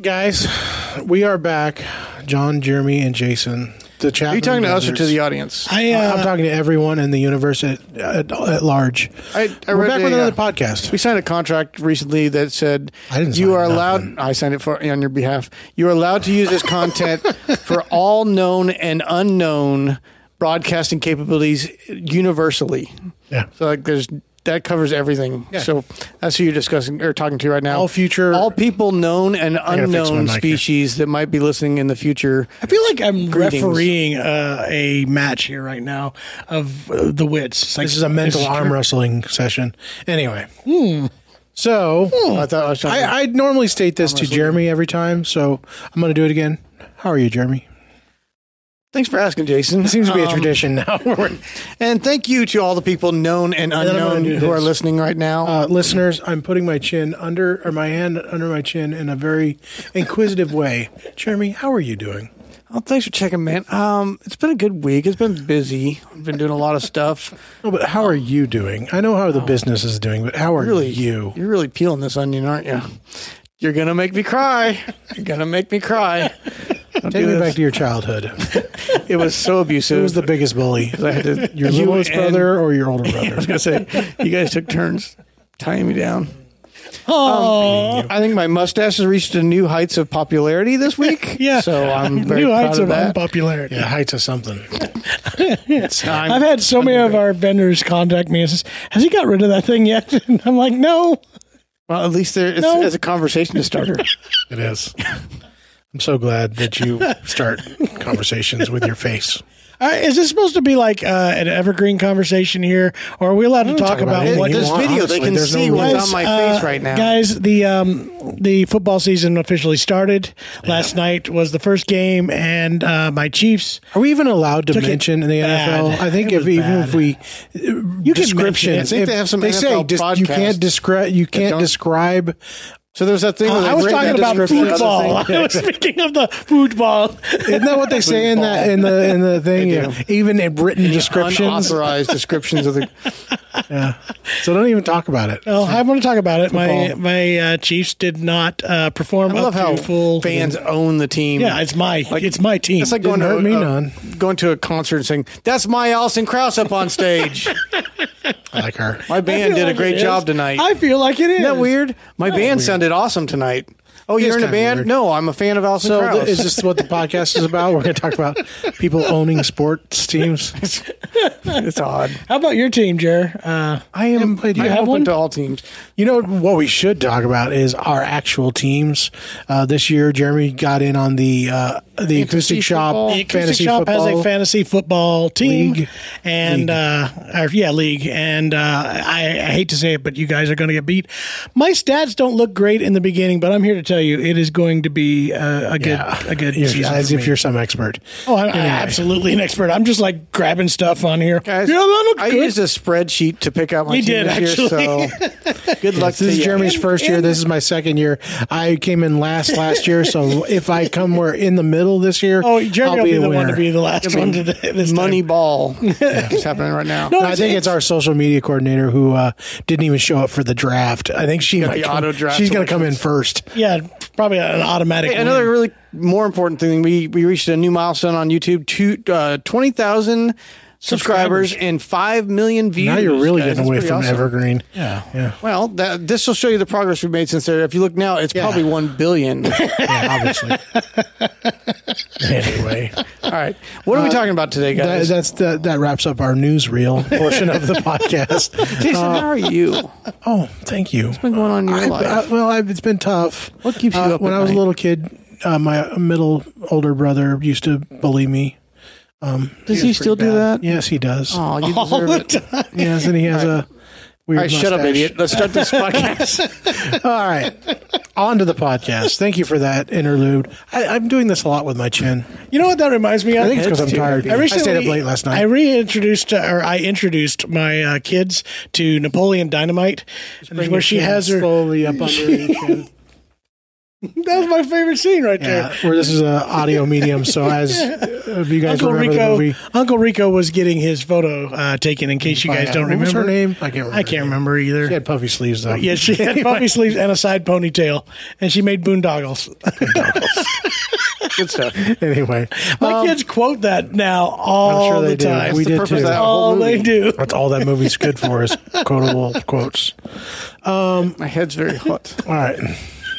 Guys, we are back. John, Jeremy, and Jason. The chat. Are you talking to us or to the audience? I, uh, I'm talking to everyone in the universe at, at, at large. I, I We're read back a, with another uh, podcast. We signed a contract recently that said I didn't you sign are allowed. I signed it for on your behalf. You are allowed to use this content for all known and unknown broadcasting capabilities universally. Yeah. So like, there's that covers everything. So that's who you're discussing or talking to right now. All future- all people known and gotta fix my unknown mic here. species that might be listening in the future. I feel like I'm Greetings. refereeing uh, a match here right now of uh, the wits. Like- This is a mental it's- arm wrestling session. Anyway. So I thought I was trying I, I normally state this to Jeremy every time, so I'm going to do it again. How are you, Jeremy? Thanks for asking, Jason. It seems to be a Um, tradition now. And thank you to all the people known and then I'm gonna unknown who are listening right now. uh, listeners, I'm putting my chin under, or my hand under my chin in a very inquisitive way. Jeremy, how are you doing? oh, thanks for checking, man. Um, it's been a good week. It's been busy. I've been doing a lot of stuff. No, but how are you doing? I know how the business is doing, but how are Really, you? You're really peeling this onion, aren't you? You're gonna make me cry. You're gonna make me cry. Don't Take me this. back to your childhood. It was so abusive. Who was the biggest bully? I had to, Your you littlest and- brother or your older brother. I brother? was gonna say you guys took turns tying me down. Oh, I think my mustache has reached a new heights of popularity this week. yeah. so I'm very New proud heights of of that. unpopularity. Yeah, heights of something. I'm- I've had so many of our vendors contact me and says, "Has he got rid of that thing yet?" And I'm like, "No." well, at least there it's, No. it's a conversation to starter. It is. I'm so glad that you start conversations with your face. Uh, is this supposed to be like uh, an evergreen conversation here, or are we allowed to talk, talk about about what? you There's want, video. honestly. they can There's no see what's rules. on my uh, face right now. Guys, the um, the football season officially started. Last night was the first game, and uh, my Chiefs. Are we even allowed to mention in the bad. NFL? I think if even bad. if we You can mention it. I think if they have some they say NFL dis- you can't describe you can't don't- describe. So there's that thing. Uh, where I was talking that about description of the football. I was speaking of the football. Isn't that what they say in that in the in the thing? They Yeah. do. Even in written descriptions. unauthorized descriptions of the. Yeah. So don't even talk about it. Well, I want to talk about it. My Football. my uh, Chiefs did not uh, perform. I love up how to full fans own the team. Yeah, it's my it's my team. It's like going Didn't to hurt me a, none. going to a concert and saying, "That's my Alison Krauss up on stage." I like her. My band feel did a great job tonight. I feel like it is. Isn't that weird? My band sounded awesome tonight. Oh, is you're in a band? weird. No, I'm a fan of Alison So Krauss. th- is this what the podcast is about? We're going to talk about people owning sports teams. it's odd. How about your team, Jer? Uh, I am. played I'm yet. have open one? to all teams. You know what we should talk about is our actual teams. Uh, this year, Jeremy got in on the uh, the acoustic shoppe football. the Acoustic fantasy Shoppe football. has a fantasy football team, League. and League. Uh, or, yeah, league. And uh, I, I hate to say it, but you guys are going to get beat. My stats don't look great in the beginning, but I'm here to tell you it is going to be a, a good yeah, a good You're- season. as if me. you're some expert. Oh, I'm, I'm absolutely an expert. I'm just like grabbing stuff on here. Guys, yeah, that looks I good. used a spreadsheet to pick out my We team did, this year. So good luck to This is you. Jeremy's first year. This is my second year. I came in last last year, so if I come where in the middle this year, oh, Jeremy I'll will be, be, the winner. one to be the last one today. This Money time. ball is happening right now. No, I think it's our social media coordinator who uh, didn't even show up for the draft. I think she might come, auto draft She's going to come in first. Yeah, probably an automatic. Hey, another really more important thing we we reached a new milestone on YouTube: two, uh, twenty thousand subscribers and five million views. Now you're really guys. getting away from awesome. Evergreen. Yeah. Yeah, Well, that, this will show you the progress we've made since there. If you look now, it's probably one billion. yeah obviously. anyway, All right, what are we talking about today, that, guys? that's that. That wraps up our newsreel portion of the podcast. Jason, how are you? What's Oh, thank you. been going on in your I, life? I, well, I, it's been tough. What keeps you Uh, up when at I was a little kid, uh, my middle older brother used to bully me. Does he still do that? Yes, he does. Oh, you all deserve it. Yes, and he has a weird. All right, shut up, mustache. idiot. Let's start this podcast. All right, on to the podcast. Thank you for that interlude. I, I'm doing this a lot with my chin. You know what that reminds me of? I think it's because I'm tired. heavy. I, I stayed up late last night. I reintroduced, uh, or I introduced my uh, kids to Napoleon Dynamite, where she has her. slowly up under your chin. That was my favorite scene right Yeah, there. where this is an audio medium. So as uh, if you guys Uncle remember the Rico, movie, Uncle Rico was getting his photo uh, taken. In case you guys uh, don't what remember was her name? I can't remember. I can't remember either. She had puffy sleeves though. Yeah, she had puffy sleeves and a side ponytail, and she made boondoggles. Good stuff. anyway, My kids quote that now all sure they the do. time. We the did purpose too. that all whole they movie. do. that's all that movie's good for is quotable quotes. My head's very hot. All right.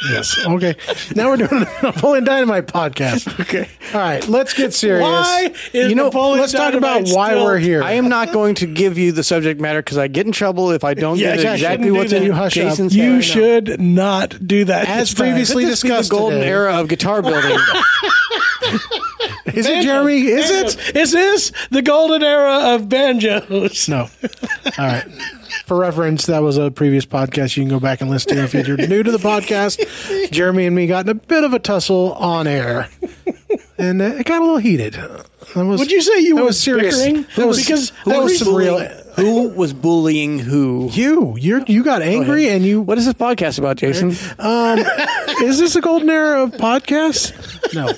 Yes. Okay. Now we're doing a Napoleon Dynamite podcast. Okay. All right. Let's get serious. Why is you know? Napoleon let's talk about why still- we're here. I am not going to give you the subject matter because I get in trouble if I don't Yeah, get exactly. exactly Shouldn't what's do in that. You hush up. Jason's You head. should not do that. As this time. previously Let this be the discussed golden today. era of guitar building. Is it Jeremy? Is it? Is this the golden era of banjos? No. All right. For reference, that was a previous podcast you can go back and listen to if you're new to the podcast. Jeremy and me got in a bit of a tussle on air, and it got a little heated. That was, Would you say you that were was serious? bickering? That was Because that was some real. Who was bullying who? You, you, you got angry, and you. What is this podcast about, Jason? Is this a golden era of podcasts? No.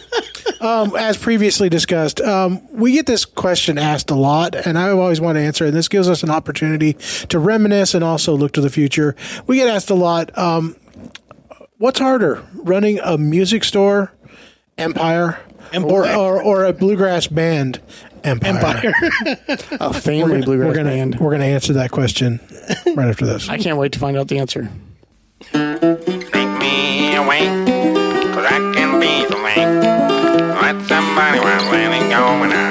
Um, as previously discussed, um, we get this question asked a lot, and I always want to answer. it. And this gives us an opportunity to reminisce and also look to the future. We get asked a lot. Um, what's harder, running a music store, empire, or, Empire. or or a bluegrass band, empire? Empire. A family bluegrass We're gonna band. we're gonna answer that question right after this. I can't wait to find out the answer. Take me away, cause I can be the way. Let somebody was letting go and I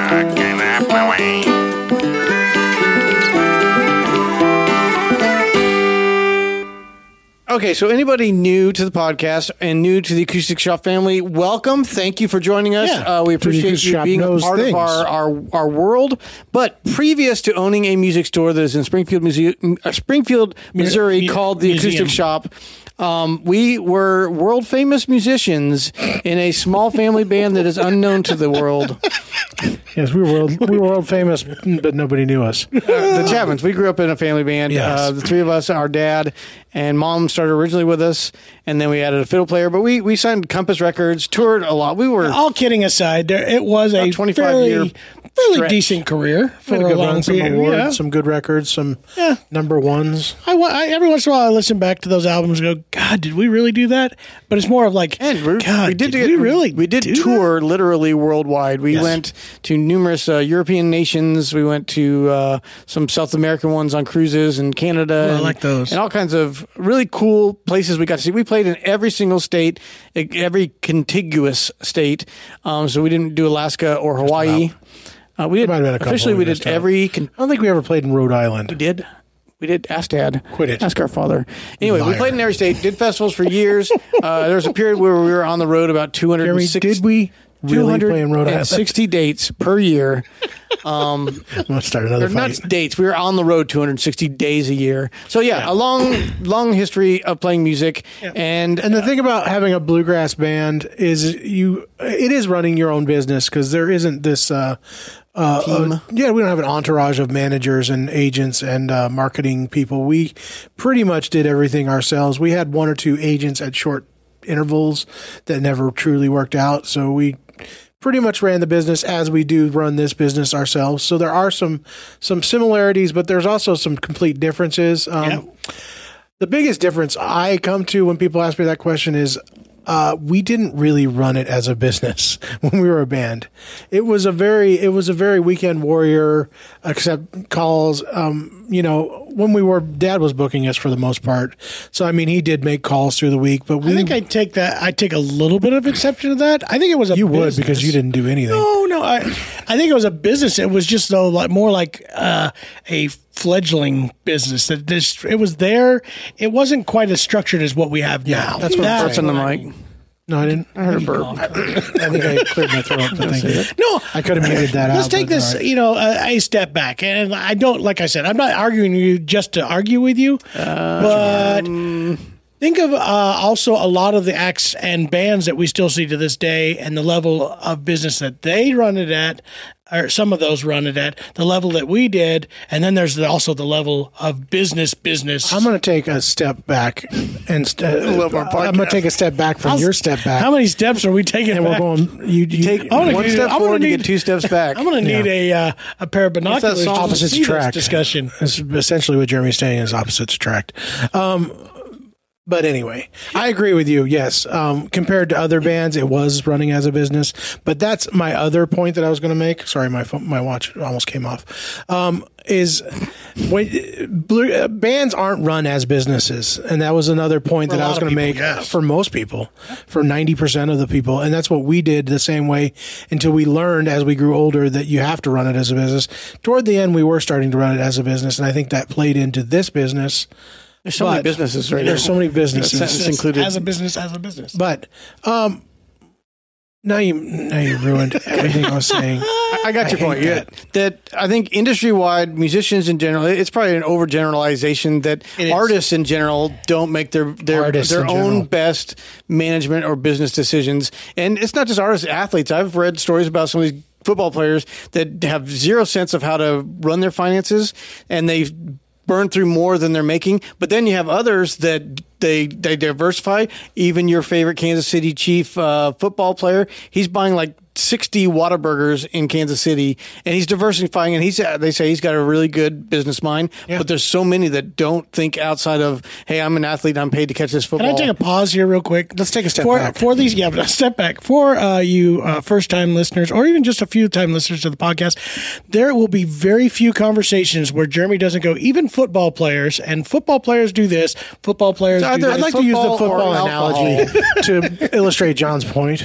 Okay, so anybody new to the podcast and new to the Acoustic Shoppe family, welcome. Thank you for joining us. Yeah. Uh, we appreciate you being a part things. of our, our our world. But previous to owning a music store that is in Springfield, Musu- uh, Springfield, Missouri, called the museum. Acoustic Shoppe, um, we were world famous musicians in a small family band that is unknown to the world. Yes, we were world, we were world famous, but nobody knew us. the Chapmans. We grew up in a family band. Yes. Uh, the three of us, our dad and mom started originally with us, and then we added a fiddle player. But we we signed Compass Records, toured a lot. We were All kidding aside, there it was a About 25 year fairly stretch. decent career for a a long run, some period. awards, Yeah. some good records, some Yeah. number ones. I, I every once in a while I listen back to those albums and go, God, did we really do that? But it's more of like, and we're, God, we did, did, get- we really? we did do that? tour literally worldwide. We Yes. went to numerous uh, European nations. We went to uh, some South American ones on cruises in Canada. Oh, I and, like those. and all kinds of really cool places we got to see. We played in every single state, every contiguous state. Um, so we didn't do Alaska or Hawaii. Uh, we did might have been a officially. we did every. Con- I don't think we ever played in Rhode Island. We did. We did. Ask Dad. Quit it. Ask our father. Anyway, we played in every state. Did festivals for years. Uh, there was a period where we were on the road about two hundred. Jeremy, did we really play in Rhode Island? 260 dates per year. I'm gonna start another Or not fight. dates. We were on the road 260 days a year. So yeah, a long, long history of playing music. And And the thing about having a bluegrass band is you it is running your own business because there isn't this uh, uh, uh, yeah, we don't have an entourage of managers and agents and uh, marketing people. We pretty much did everything ourselves. We had one or two agents at short intervals that never truly worked out. So we pretty much ran the business as we do run this business ourselves. So there are some some similarities, but there's also some complete differences. Um, Yeah. the biggest difference I come to when people ask me that question is uh, we didn't really run it as a business when we were a band. It was a very it was a very weekend warrior except calls. Um, you know, when we were dad was booking us for the most part. So I mean, he did make calls through the week, but we I think I take that. I take a little bit of exception to that. I think it was a you would business. because you didn't do anything. No, no. I, I think it was a business. It was just though like more like uh, a fledgling business. That this it was there. It wasn't quite as structured as what we have now. that's what I'm burp in the what I mic. Mean. No, I didn't. I heard a burp. I think I cleared my throat. But thank you. No, I could have muted that. Let's take this, all right. you know, a, a step back, and I don't, like I said, I'm not arguing with you just to argue with you, but think of uh, also a lot of the acts and bands that we still see to this day, and the level of business that they run it at. Or some of those run it at the level that we did, and then there's also the level of business business. I'm going to take a step back and st- love our I'm going to take a step back from your step back. How many steps are we taking? and we're going. You, you Take I'm gonna one need- step I'm gonna forward, you get two steps back. I'm going to need a uh, a pair of binoculars song? to Opposites attract. discussion. That's essentially what Jeremy's saying is opposites attract. Um, but anyway, I agree with you. Yes, um, compared to other bands, it was running as a business. But that's my other point that I was going to make. Sorry, my phone, my watch almost came off. Um, is when blue, uh, bands aren't run as businesses, and that was another point For that I was going to make yes. for most people, for ninety percent of the people, and that's what we did the same way until we learned as we grew older that you have to run it as a business. Toward the end, we were starting to run it as a business, and I think that played into this business. There's so many businesses right There's now. so many That businesses. sentence included. as a business, as a business. But um, now you now you ruined everything I was saying. I I got your hate point. Yeah, that. that I think industry wide musicians in general, it's probably an overgeneralization that artists in general don't make their their Artists their own general. best management or business decisions. And it's not just artists, athletes. I've read stories about some of these football players that have zero sense of how to run their finances, and they burn through more than they're making. But then you have others that they they diversify. Even your favorite Kansas City Chief uh, football player, he's buying like 60 Whataburgers in Kansas City, and he's diversifying. And he's they say he's got a really good business mind. But there's so many that don't think outside of, hey, I'm an athlete, I'm paid to catch this football. Can football. I take a pause here, real quick? Let's take a step for, back. for these. Yeah, but a step back for uh, you uh, first time listeners, or even just a few time listeners to the podcast. There will be very few conversations where Jeremy doesn't go. Even football players and football players do this. Football players. Either- do I'd this. like to use the Football or football alcohol. analogy to illustrate John's point.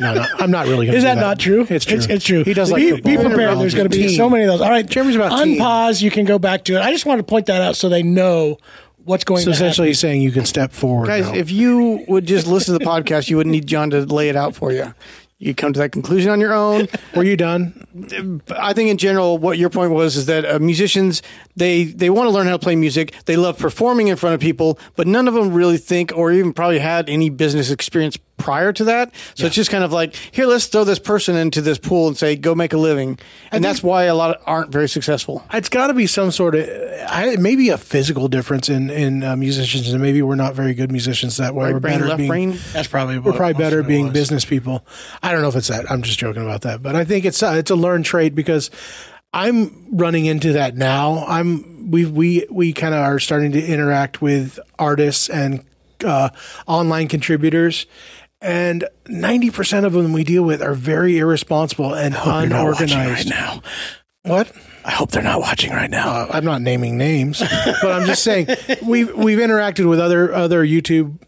No, no, I'm not really going to. Is do that, not true? It's true. It's, true. He does like be, be prepared. There's going to be Team. so many of those. All right, Jeremy's about team. unpause. You can go back to it. I just wanted to point that out so they know what's going on. So to essentially, happen. he's saying you can step forward. Guys, now. if you would just listen to the podcast, you wouldn't need John to lay it out for you. You come to that conclusion on your own. were you done? I think in general, what your point was is that uh, musicians they they want to learn how to play music. They love performing in front of people, but none of them really think or even probably had any business experience prior to that. So it's just kind of like, here, let's throw this person into this pool and say, go make a living, and that's why a lot of, aren't very successful. It's got to be some sort of I, maybe a physical difference in in uh, musicians, and maybe we're not very good musicians that way. Right we're brain, better left being, brain. That's probably We're probably better of at it being was. business people. I don't know if it's that. I'm just joking about that, but I think it's uh, it's a learned trait because I'm running into that now. I'm we we we kind of are starting to interact with artists and uh, online contributors. And ninety percent of them we deal with are very irresponsible and They're not watching unorganized. right now. What? I hope they're not watching right now. Uh, I'm not naming names, but I'm just saying we've we've interacted with other other YouTube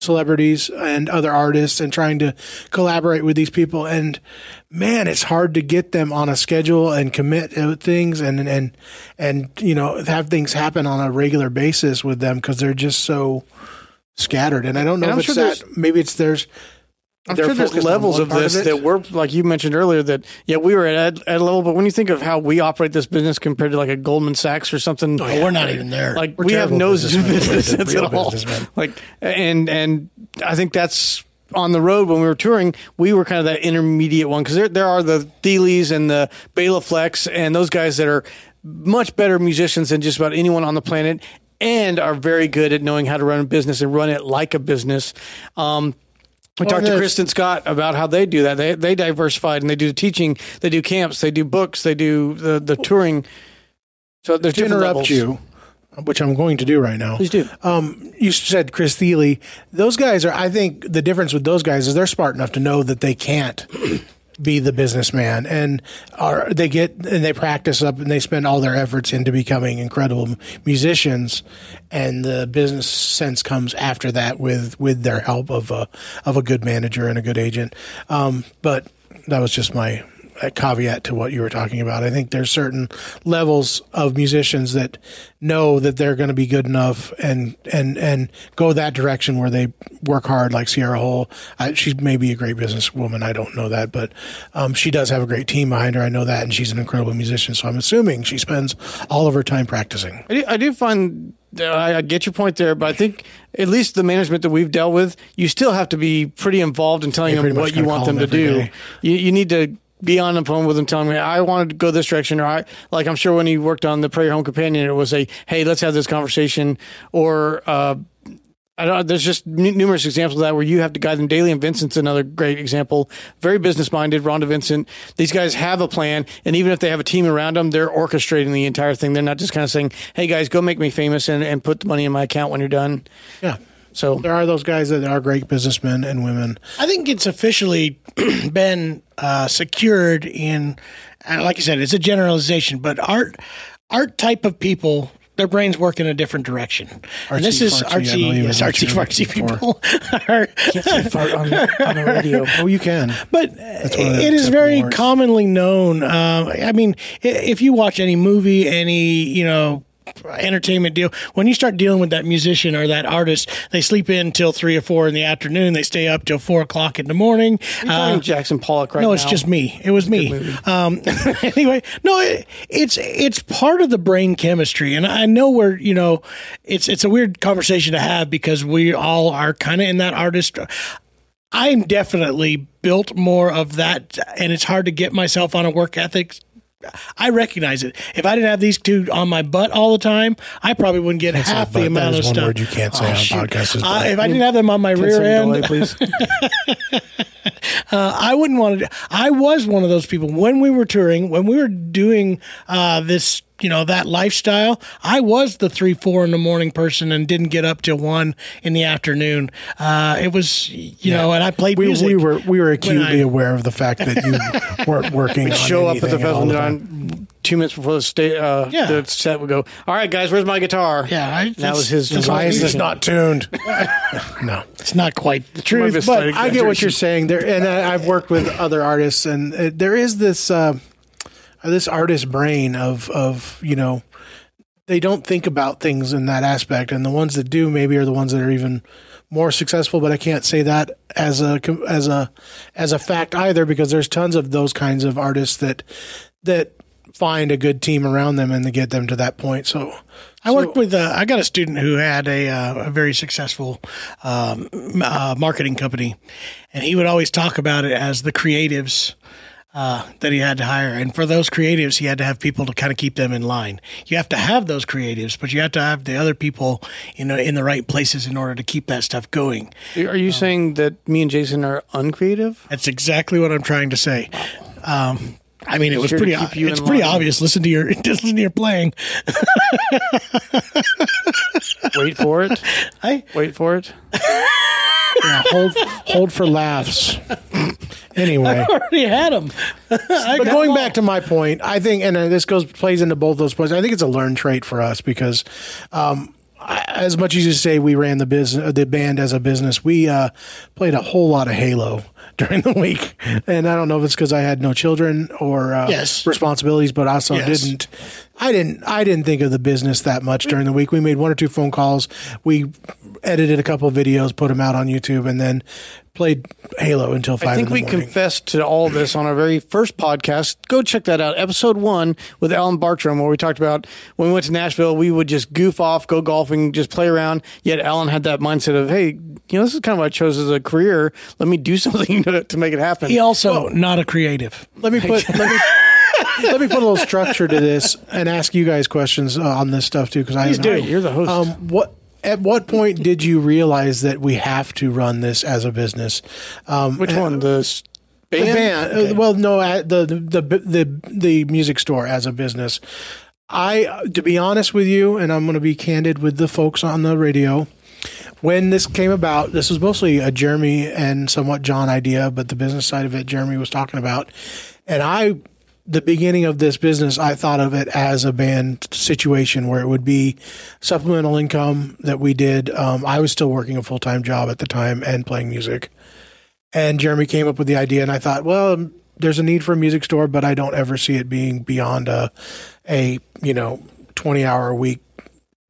celebrities and other artists and trying to collaborate with these people and man it's hard to get them on a schedule and commit things and and and you know have things happen on a regular basis with them because they're just so scattered and I don't know And if I'm it's sure that maybe it's there's I'm sure there's levels of this it. that we're like you mentioned earlier that yeah we were at at a level, but when you think of how we operate this business compared to like a Goldman Sachs or something, Oh, we're not even there. like We're we have terrible no businessmen. business We're sense at all. businessmen. Like and and I think that's on the road when we were touring, we were kind of that intermediate one because there there are the Thile's and the Bela Flecks and those guys that are much better musicians than just about anyone on the planet and are very good at knowing how to run a business and run it like a business. Um, we Well, talked to Kristen Scott about how they do that. They they diversified and they do the teaching, they do camps, they do books, they do the the touring. So there's to interrupt levels. you which I'm going to do right now Please do. um, you said Chris Thile. Those guys are. I think the difference with those guys is they're smart enough to know that they can't be the businessman, and are they get and they practice up and they spend all their efforts into becoming incredible musicians, and the business sense comes after that with with their help of a of a good manager and a good agent. Um, but that was just my a caveat to what you were talking about. I think there's certain levels of musicians that know that they're going to be good enough and and and go that direction where they work hard, like Sierra Hull, I, may be a great businesswoman. I don't know that, but um, she does have a great team behind her. I know that, and she's an incredible musician. So I'm assuming she spends all of her time practicing. I do, I do find I, I get your point there, but I think at least the management that we've dealt with, you still have to be pretty involved in telling them what you want them to do. You, you need to be on the phone with him telling me I wanted to go this direction, or I like I'm sure when he worked on the Prairie Home Companion, it was a hey, let's have this conversation, or uh, I don't. There's just n- numerous examples of that where you have to guide them daily. And Vincent's another great example. Very business minded. Rhonda Vincent. These guys have a plan, and even if they have a team around them, they're orchestrating the entire thing. They're not just kind of saying, "Hey guys, go make me famous and, and put the money in my account when you're done." Yeah. So There are those guys that are great businessmen and women. I think it's officially been uh, secured in, uh, like I said, it's a generalization, but art, art type of people, their brains work in a different direction. and this is Artsy-fartsy, I artsy, yes, is what artsy you're fartsy looking people. are, on, the, on the radio. Oh, you can. but one of the it is very words. commonly known. Uh, I mean, if you watch any movie, any you know entertainment deal, when you start dealing with that musician or that artist, they sleep in till three or four in the afternoon. They stay up till four o'clock in the morning. You're Jackson Pollock right no, now. it's just me. It was me. Um, anyway, no, it, it's it's part of the brain chemistry, and I know we're you know, it's it's a weird conversation to have because we all are kind of in that artist. I'm definitely built more of that, and it's hard to get myself on a work ethic. I recognize it. If I didn't have these two on my butt all the time, I probably wouldn't get That's half the butt. amount That of is one stuff. word you can't say on shoot. podcasts is Uh, butt. if I didn't have them on my rear end, delay, please. uh, I wouldn't want to. I was one of those people when we were touring, when we were doing uh, this, you know, that lifestyle. I was the three, four in the morning person and didn't get up till one in the afternoon. Uh, it was, you know, and I played We, music. we were we were acutely I- aware of the fact that you weren't working. on show up at the festival the time. on two minutes before the sta- uh, Yeah. the set would go. All right, guys, where's my guitar? Yeah, I- that was his. that's Why is this not tuned? no. It's not quite the truth, but I get what you're saying there, and I, I've worked with other artists, and uh, there is this uh, this artist brain of of you know they don't think about things in that aspect, and the ones that do maybe are the ones that are even more successful. But I can't say that as a as a as a fact either, because there's tons of those kinds of artists that that find a good team around them and to get them to that point. So I worked with. Uh, I got a student who had a, uh, a very successful um, uh, marketing company, and he would always talk about it as the creatives uh, that he had to hire. And for those creatives, he had to have people to kind of keep them in line. You have to have those creatives, but you have to have the other people, you know, in the right places in order to keep that stuff going. Are you saying that me and Jason are uncreative? That's exactly what I'm trying to say. Um, I mean, it was to pretty. you It's pretty line. obvious. Listen to your listen to your playing. Wait for it. I Wait for it. yeah, hold hold for laughs. Anyway. I already had them. but going back to my point, I think, and uh, this goes plays into both those points. I think it's a learned trait for us because, um, I- as much as you say we ran the business, the band as a business, we uh, played a whole lot of Halo during the week, and I don't know if it's because I had no children or uh, Yes. responsibilities, but also Yes. didn't. I didn't. I didn't think of the business that much during the week. We made one or two phone calls. We edited a couple of videos, put them out on YouTube, and then played Halo until five. I think in the we morning. confessed to all this on our very first podcast. Go check that out, episode one with Alan Bartram, where we talked about when we went to Nashville, we would just goof off, go golfing, just play around. Yet Alan had that mindset of, hey, you know, this is kind of what I chose as a career. Let me do something to, to make it happen. He also not a creative. let me put let me let me put a little structure to this and ask you guys questions uh, on this stuff too because I Please haven't- do. You're the host. Um, what at what point did you realize that we have to run this as a business? Um, Which one? The s- the band? band. uh, well, no, uh, the, the the the music store as a business. I, uh, to be honest with you, and I'm going to be candid with the folks on the radio. When this came about, this was mostly a Jeremy and somewhat John idea, but the business side of it, Jeremy was talking about. And I, the beginning of this business, I thought of it as a band situation where it would be supplemental income that we did. Um, I was still working a full time job at the time and playing music. And Jeremy came up with the idea, and I thought, well, there's a need for a music store, but I don't ever see it being beyond a, a you know, 20 hour a week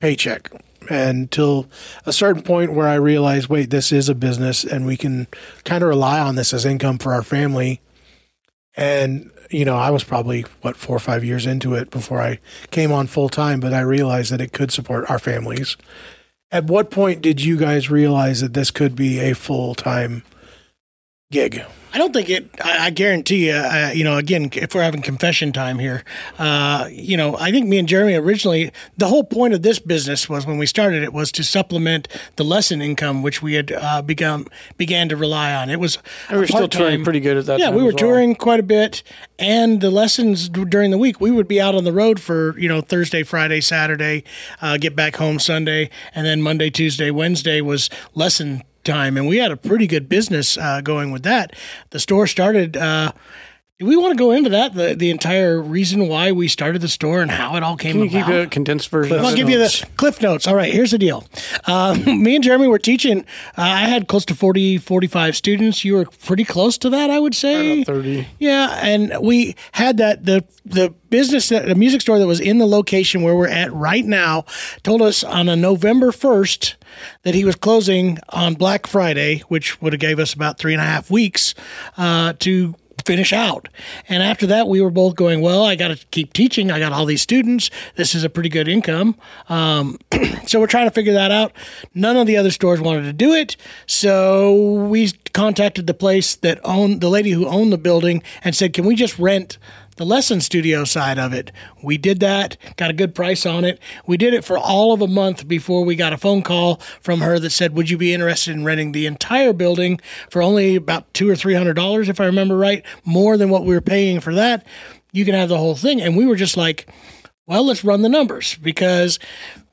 paycheck until a certain point where I realized, wait, this is a business, and we can kind of rely on this as income for our family. And you know, I was probably what four or five years into it before I came on full time, but I realized that it could support our families. At what point did you guys realize that this could be a full time gig. I don't think it. I, I guarantee you. Uh, you know, again, if we're having confession time here, uh, you know, I think me and Jeremy originally the whole point of this business was when we started it was to supplement the lesson income which we had uh, begun began to rely on. It was And we were still touring pretty good at that Yeah, we were well. touring quite a bit, and the lessons d- during the week we would be out on the road for you know Thursday, Friday, Saturday, uh, get back home Sunday, and then Monday, Tuesday, Wednesday was lesson time, and we had a pretty good business uh, going with that. The store started. Uh, do we want to go into that the the entire reason why we started the store and how it all came Can you about? keep a condensed version? I'll give you the cliff notes. All right, here's the deal. Uh, me and Jeremy were teaching. Uh, I had close to 40, 45 students. You were pretty close to that, I would say. About 30. Yeah, and we had that the the business that the music store that was in the location where we're at right now told us on a November first that he was closing on Black Friday, which would have gave us about three and a half weeks uh, to finish out. And after that, we were both going, well, I got to keep teaching. I got all these students. This is a pretty good income. Um, so we're trying to figure that out. None of the other stores wanted to do it. So we contacted the place that owned the lady who owned the building and said, can we just rent the lesson studio side of it. We did that, got a good price on it. We did it for all of a month before we got a phone call from her that said, "Would you be interested in renting the entire building for only about two or three hundred dollars, if I remember right, more than what we were paying for that? You can have the whole thing." And we were just like, "Well, let's run the numbers because."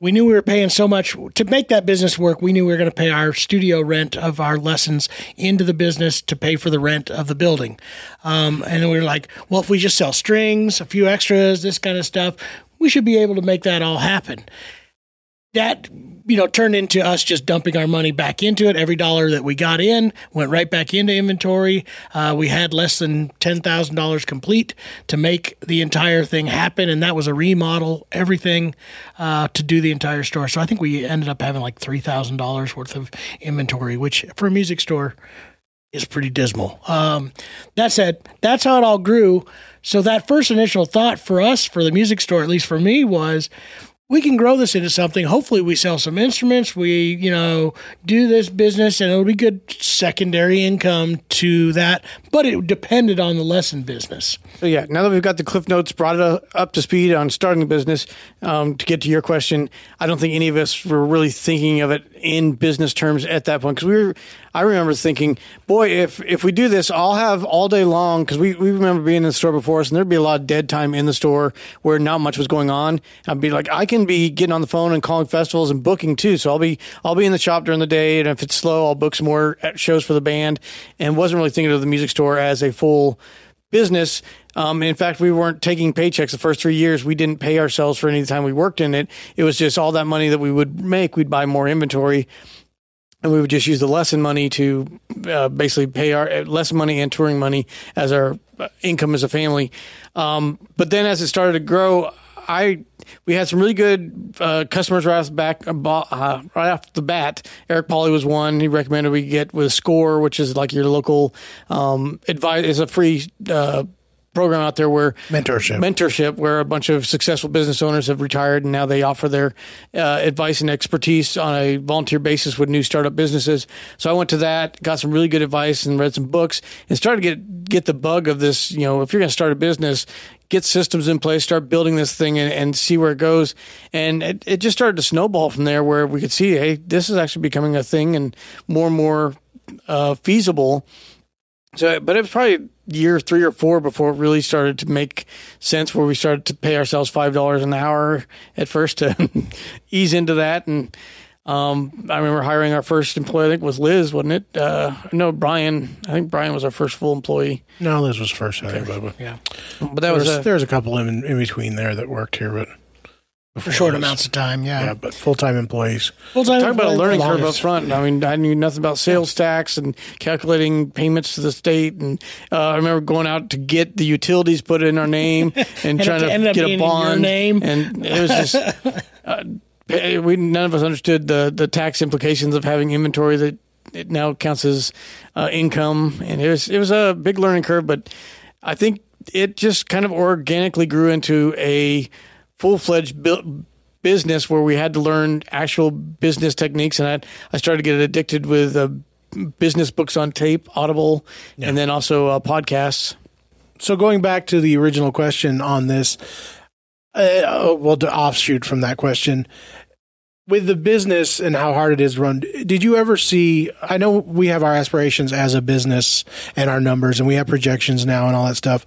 We knew we were paying so much to make that business work. We knew we were going to pay our studio rent of our lessons into the business to pay for the rent of the building. Um, and we were like, well, if we just sell strings, a few extras, this kind of stuff, we should be able to make that all happen. That, you know, turned into us just dumping our money back into it. Every dollar that we got in went right back into inventory. Uh, we had less than $10,000 complete to make the entire thing happen. And that was a remodel, everything uh, to do the entire store. So I think we ended up having like $3,000 worth of inventory, which for a music store is pretty dismal. Um, that said, that's how it all grew. So that first initial thought for us, for the music store, at least for me, was we can grow this into something. Hopefully, we sell some instruments. We, you know, do this business, and it'll be good secondary income to that. But it depended on the lesson business. So yeah, now that we've got the cliff notes, brought it up to speed on starting the business. Um, to get to your question, I don't think any of us were really thinking of it in business terms at that point because we were. I remember thinking, boy, if if we do this, I'll have all day long because we, we remember being in the store before us, and there'd be a lot of dead time in the store where not much was going on. I'd be like, I can be getting on the phone and calling festivals and booking too. So I'll be I'll be in the shop during the day, and if it's slow, I'll book some more shows for the band. And wasn't really thinking of the music store as a full business. Um, in fact, we weren't taking paychecks the first three years. We didn't pay ourselves for any time we worked in it. It was just all that money that we would make. We'd buy more inventory, and we would just use the lesson money to uh, basically pay our uh, lesson money and touring money as our uh, income as a family. Um, but then, as it started to grow, I we had some really good uh, customers right off the back, uh, right off the bat. Eric Pauly was one. He recommended we get with Score, which is like your local um, advice. is a free uh, program out there where Mentorship. mentorship, where a bunch of successful business owners have retired and now they offer their uh, advice and expertise on a volunteer basis with new startup businesses. So I went to that, got some really good advice, and read some books, and started to get get the bug of this. You know, if you're going to start a business, get systems in place, start building this thing, and, and see where it goes. And it, it just started to snowball from there, where we could see, hey, this is actually becoming a thing and more and more uh, feasible. So, but it was probably year three or four before it really started to make sense. Where we started to pay ourselves five dollars an hour at first to ease into that, and um, I remember hiring our first employee. I think it was Liz, wasn't it? Uh, no, Brian. I think Brian was our first full employee. No, Liz was first, I think, Bubba. Yeah, But that There was was, a, there was a couple in, in between there that worked here, but for short amounts of time. Yeah, Yeah, but full time employees. Full-time talk about a learning curve up front. I mean, I knew nothing about sales tax and calculating payments to the state, and uh, I remember going out to get the utilities put in our name and, trying to ended up get being a in your bond. name. and it was just uh, we none of us understood the the tax implications of having inventory that it now counts as uh, income, and it was it was a big learning curve, but I think it just kind of organically grew into a full fledged bu- business where we had to learn actual business techniques, and I I started to get addicted with uh, business books on tape, Audible, and then also uh, podcasts. So going back to the original question on this, uh, well, to offshoot from that question, with the business and how hard it is to run, did you ever see? I know we have our aspirations as a business and our numbers, and we have projections now and all that stuff.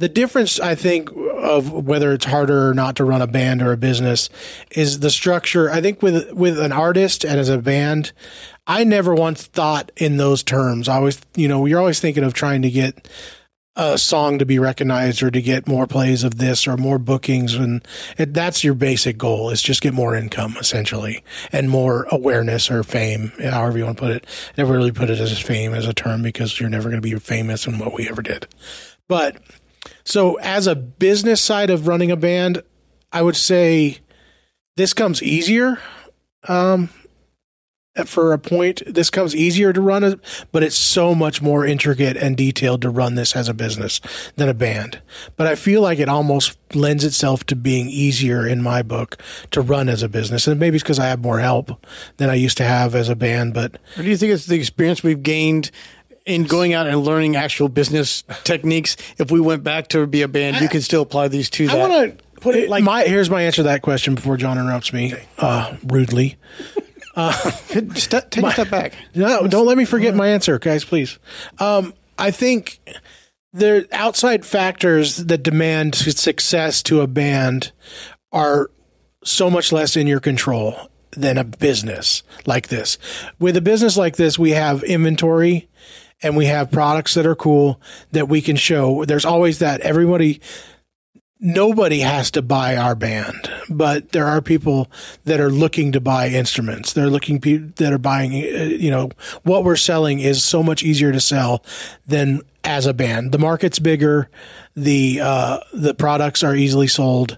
The difference, I think, of whether it's harder or not to run a band or a business is the structure. I think with with an artist and as a band, I never once thought in those terms. I always, you know, you're always thinking of trying to get a song to be recognized or to get more plays of this or more bookings and it, that's your basic goal is just get more income essentially and more awareness or fame however you want to put it I never really put it as fame as a term because you're never going to be famous in what we ever did but so as a business side of running a band i would say this comes easier um, for a point. This comes easier to run but it's so much more intricate and detailed to run this as a business than a band. But i feel like it almost lends itself to being easier in my book to run as a business. And maybe it's because i have more help than i used to have as a band but Or do you think it's the experience we've gained in going out and learning actual business techniques? If we went back to be a band, you could still apply these to I that. want to put it like my here's my answer to that question before john interrupts me uh, rudely Ste- take a step back. No, don't let me forget my answer, guys, please. Um, I think the outside factors that demand success to a band are so much less in your control than a business like this. With a business like this, we have inventory and we have products that are cool that we can show. There's always that everybody nobody has to buy our band, but there are people that are looking to buy instruments. They're looking that are buying. uh, You know, what we're selling is so much easier to sell than as a band. The market's bigger. The uh, the products are easily sold,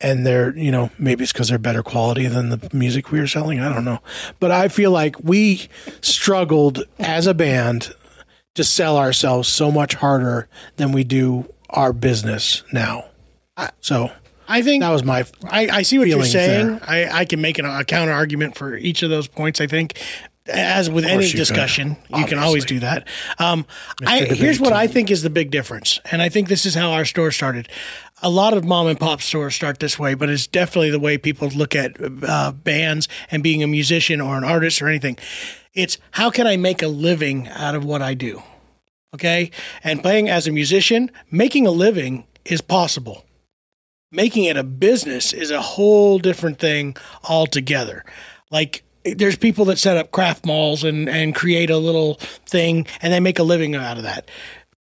and they're you know maybe it's because they're better quality than the music we are selling. I don't know, but I feel like we struggled as a band to sell ourselves so much harder than we do our business now. So I think that was my I, I see what you're saying. I, I can make an, a counter argument for each of those points. I think, as with any you discussion, you can always do that. Um, I, here's what I think is the big difference, and I think this is how our store started. A lot of mom and pop stores start this way, but it's definitely the way people look at uh, bands and being a musician or an artist or anything. It's how can I make a living out of what I do? Okay, and playing as a musician, making a living is possible making it a business is a whole different thing altogether. Like there's people that set up craft malls and and create a little thing and they make a living out of that.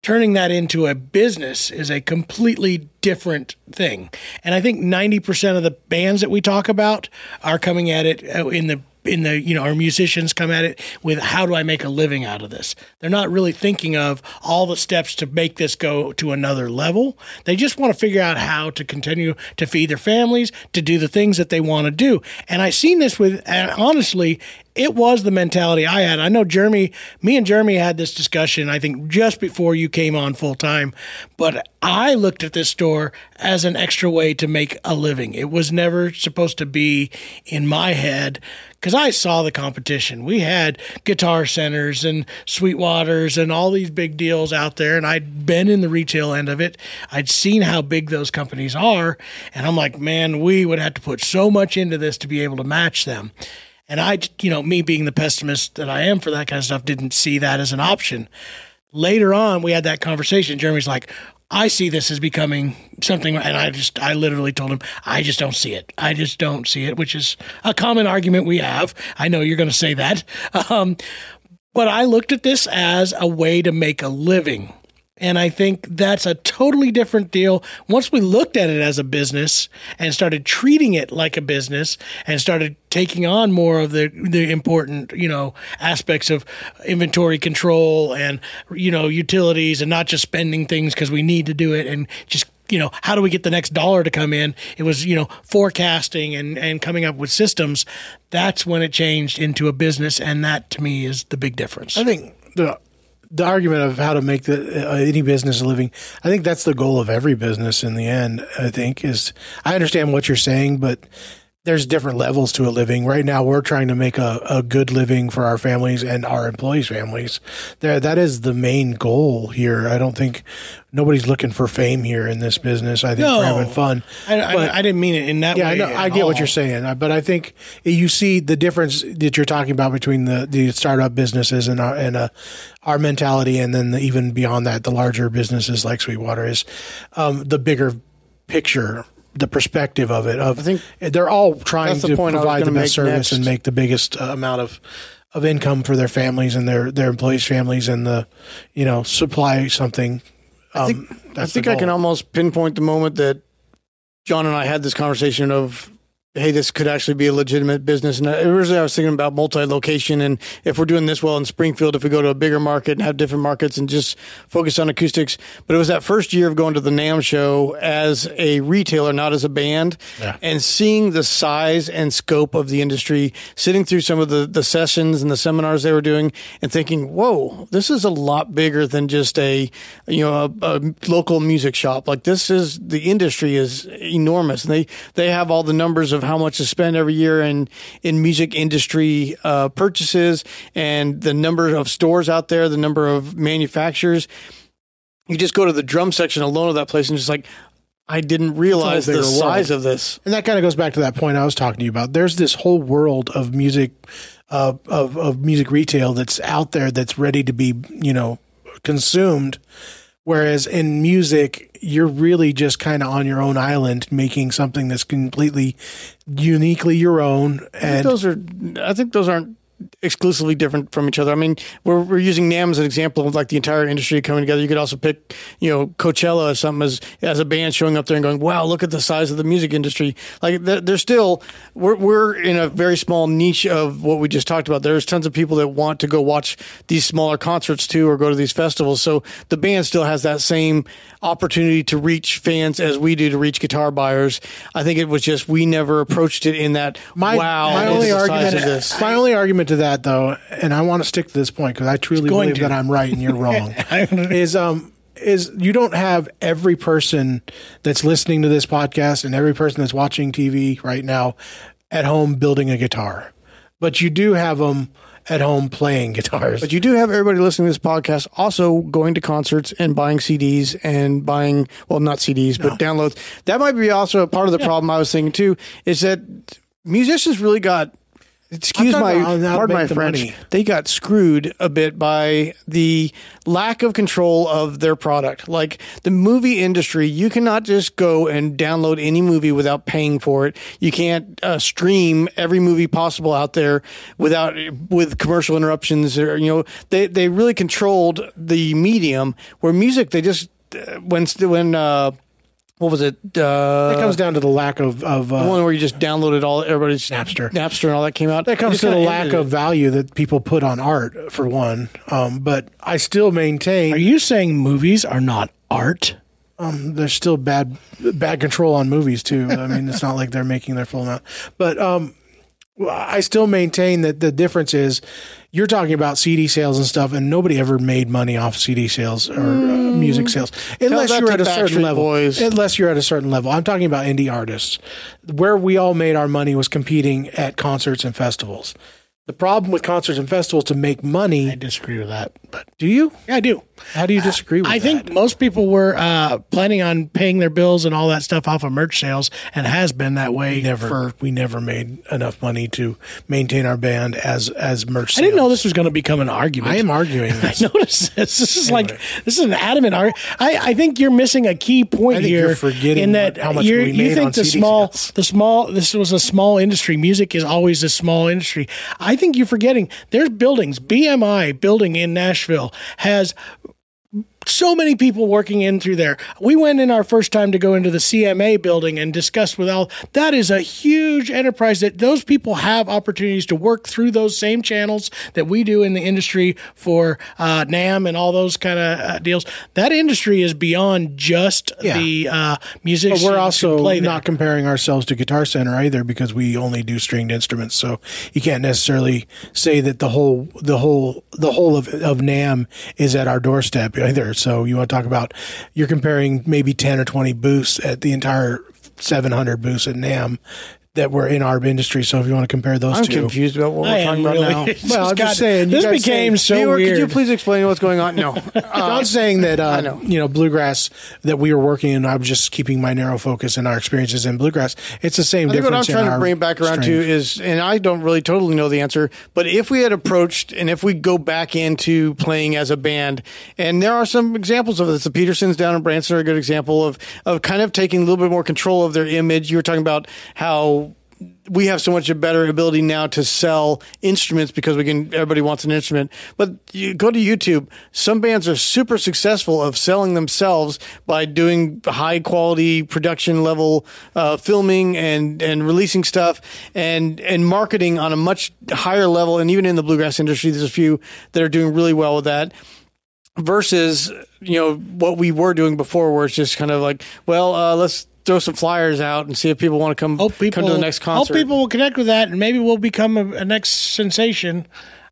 Turning that into a business is a completely different thing. And I think 90% of the bands that we talk about are coming at it uh, in the in the you know our musicians come at it with how do I make a living out of this? They're not really thinking of all the steps to make this go to another level. They just want to figure out how to continue to feed their families, to do the things that they want to do. And I seen this with and honestly, it was the mentality I had. I know Jeremy, me and Jeremy had this discussion, I think just before you came on full time, but I looked at this store as an extra way to make a living. It was never supposed to be in my head because I saw the competition. We had guitar centers and Sweetwaters and all these big deals out there, and I'd been in the retail end of it. I'd seen how big those companies are, and I'm like, man, we would have to put so much into this to be able to match them. And I, you know, me being the pessimist that I am for that kind of stuff, didn't see that as an option. Later on, we had that conversation. Jeremy's like, I see this as becoming something, and I just, I literally told him, I just don't see it. I just don't see it, which is a common argument we have. I know you're going to say that. Um, but I looked at this as a way to make a living. And I think that's a totally different deal. Once we looked at it as a business and started treating it like a business and started taking on more of the, the important, you know, aspects of inventory control and, you know, utilities and not just spending things because we need to do it and just you know, how do we get the next dollar to come in? It was, you know, forecasting and, and coming up with systems. That's when it changed into a business. And that to me is the big difference. I think the the argument of how to make the, uh, any business a living. I think that's the goal of every business in the end. I think is I understand what you're saying, but there's different levels to a living. Right now, we're trying to make a, a good living for our families and our employees' families. There, that is the main goal here. I don't think nobody's looking for fame here in this business. I think No. we're having fun. I, I, But- I didn't mean it in that yeah, way. I know. I get what you're saying, uh, but I think you see the difference that you're talking about between the, the startup businesses and our and uh, our mentality, and then the, even beyond that, the larger businesses like Sweetwater is um, the bigger picture, the perspective of it. Of I think they're all trying the to point I provide the best service and make the biggest uh, amount of of income for their families and their their employees' families, and the you know supply something. I think, Um, I, think I can almost pinpoint the moment that John and I had this conversation of, hey, this could actually be a legitimate business. And originally I was thinking about multi-location and if we're doing this well in Springfield, if we go to a bigger market and have different markets and just focus on acoustics. But it was that first year of going to the NAMM show as a retailer, not as a band, Yeah. and seeing the size and scope of the industry, sitting through some of the, the sessions and the seminars they were doing and thinking, whoa, this is a lot bigger than just a, you know, a, a local music shop. Like this is, the industry is enormous. And they, they have all the numbers of how much to spend every year in, in music industry, uh, purchases and the number of stores out there, the number of manufacturers. You just go to the drum section alone of that place and just like, I didn't realize the world. size of this. And that kind of goes back to that point I was talking to you about. There's this whole world of music, uh, of of music retail that's out there that's ready to be, you know, consumed. Whereas in music, you're really just kind of on your own island, making something that's completely uniquely your own. I think And those are. I think those aren't exclusively different from each other. I mean, we're we're using NAMM as an example of like the entire industry coming together. You could also pick, you know, Coachella as something as as a band showing up there and going, "Wow, look at the size of the music industry." Like they're, they're still we're we're in a very small niche of what we just talked about. There's tons of people that want to go watch these smaller concerts too, or go to these festivals. So the band still has that same opportunity to reach fans as we do to reach guitar buyers. I think it was just we never approached it in that. my, wow, my only is the size argument, this. my only argument to that though, and I want to stick to this point because I truly believe to. that I'm right and you're wrong. is um is you don't have every person that's listening to this podcast and every person that's watching TV right now at home building a guitar, but you do have them at home playing guitars. But you do have everybody listening to this podcast also going to concerts and buying CDs and buying, well, not CDs, but downloads. That might be also a part of the problem I was thinking too, is that musicians really got, excuse my, talking about how to pardon my French, money. they got screwed a bit by the lack of control of their product. Like the movie industry, you cannot just go and download any movie without paying for it. You can't uh, stream every movie possible out there without with commercial interruptions. Or you know, they they really controlled the medium. Where music, they just uh, when when uh, what was it? Uh, it comes down to the lack of of the uh, one where you just downloaded all everybody's Napster. Napster and all that came out. that It comes to the lack of it. value that people put on art for one. Um, but I still maintain Are you saying movies are not art? Um, there's still bad bad control on movies too. I mean, it's not like they're making their full amount, but um, I still maintain that the difference is you're talking about CD sales and stuff, and nobody ever made money off CD sales or uh, music sales unless you're at a certain level. Boys. Unless you're at a certain level, I'm talking about indie artists. Where we all made our money was competing at concerts and festivals. The problem with concerts and festivals to make money. I disagree with that, but do you? yeah, I do. How do you disagree with that? I that? think most people were uh, planning on paying their bills and all that stuff off of merch sales, and has been that way never for. we never made enough money to maintain our band as as merch. I didn't know sales. this was going to become an argument. I am arguing I this. noticed this. This is like this is an adamant argument. I, I think you're missing a key point I think here. you're forgetting in that what- how much you're, we you made think on the CD small, sales. the small. This was a small industry. Music is always a small industry. I think you're forgetting. There's buildings. BMI building in Nashville has so many people working in through there. We went in our first time to go into the CMA building and discussed with all. That is a huge enterprise that those people have opportunities to work through those same channels that we do in the industry for uh, NAMM and all those kind of uh, deals. That industry is beyond just Yeah. the uh. But we're also play there. not comparing ourselves to Guitar Center either because we only do stringed instruments. So you can't necessarily say that the whole the whole the whole of, of NAMM is at our doorstep either. So you want to talk about you're comparing maybe ten or twenty booths at the entire seven hundred booths at NAMM. That were in our industry. So if you want to compare those I'm two, confused about what I we're am talking about now. Well, I'm just got- saying, you This guys became say- so Viewer, weird. Could you please explain what's going on? No. I'm not saying that uh, know. you know bluegrass that we were working in. I was just keeping my narrow focus and our experiences in bluegrass. It's the same I think what I'm trying to bring it back around to is, and I don't really totally know the answer, but if we had approached and if we go back into playing as a band, and there are some examples of this. The Petersons down in Branson are a good example of of kind of taking a little bit more control of their image. You were talking about how we have so much better ability now to sell instruments because we can everybody wants an instrument. But you go to youtube. Some bands are super successful of selling themselves by doing high quality production level uh, filming and and releasing stuff and and marketing on a much higher level. And even in the bluegrass industry there's a few that are doing really well with that versus you know what we were doing before where it's just kind of like well uh, let's throw some flyers out and see if people want to come hope people come to the next concert Hope people will connect with that, and maybe we'll become a, a next sensation.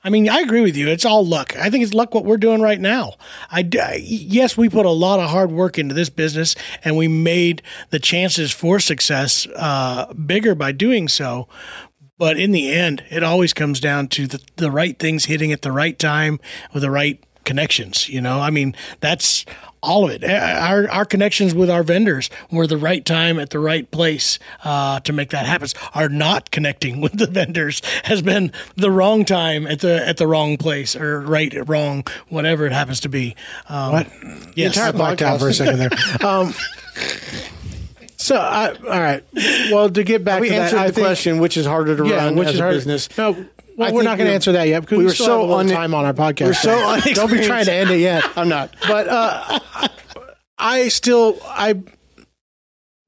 I mean, I agree with you. It's all luck. I think it's luck what we're doing right now. I yes, we put a lot of hard work into this business, and we made the chances for success uh, bigger by doing so. But in the end, it always comes down to the, the right things hitting at the right time with the right connections. You know, I mean, that's all of it. Our our connections with our vendors were the right time at the right place uh, to make that happen. Our not connecting with the vendors has been the wrong time at the at the wrong place or right wrong whatever it happens to be. Um, What? Yes. I blacked out for a second there. Um, so, I, all right. Well, to get back we to that, answered I the think- question which is harder to yeah, run which as is a hard. business No, well, I we're not going to answer that yet because we we, were still so have un- time on our podcast. we're so don't be trying to end it yet. i'm not But uh, I still I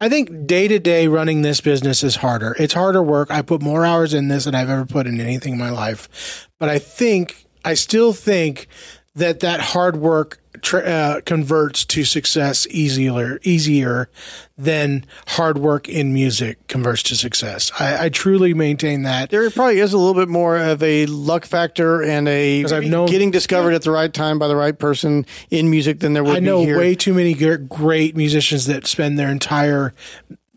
I think day to day running this business is harder. It's harder work. I put more hours in this than I've ever put in anything in my life. But I think I still think that that hard work tr uh, converts to success easier easier than hard work in music converts to success. I, I truly maintain that. there probably is a little bit more of a luck factor and a known- getting discovered at the right time by the right person in music than there would I know way too many great musicians that spend their entire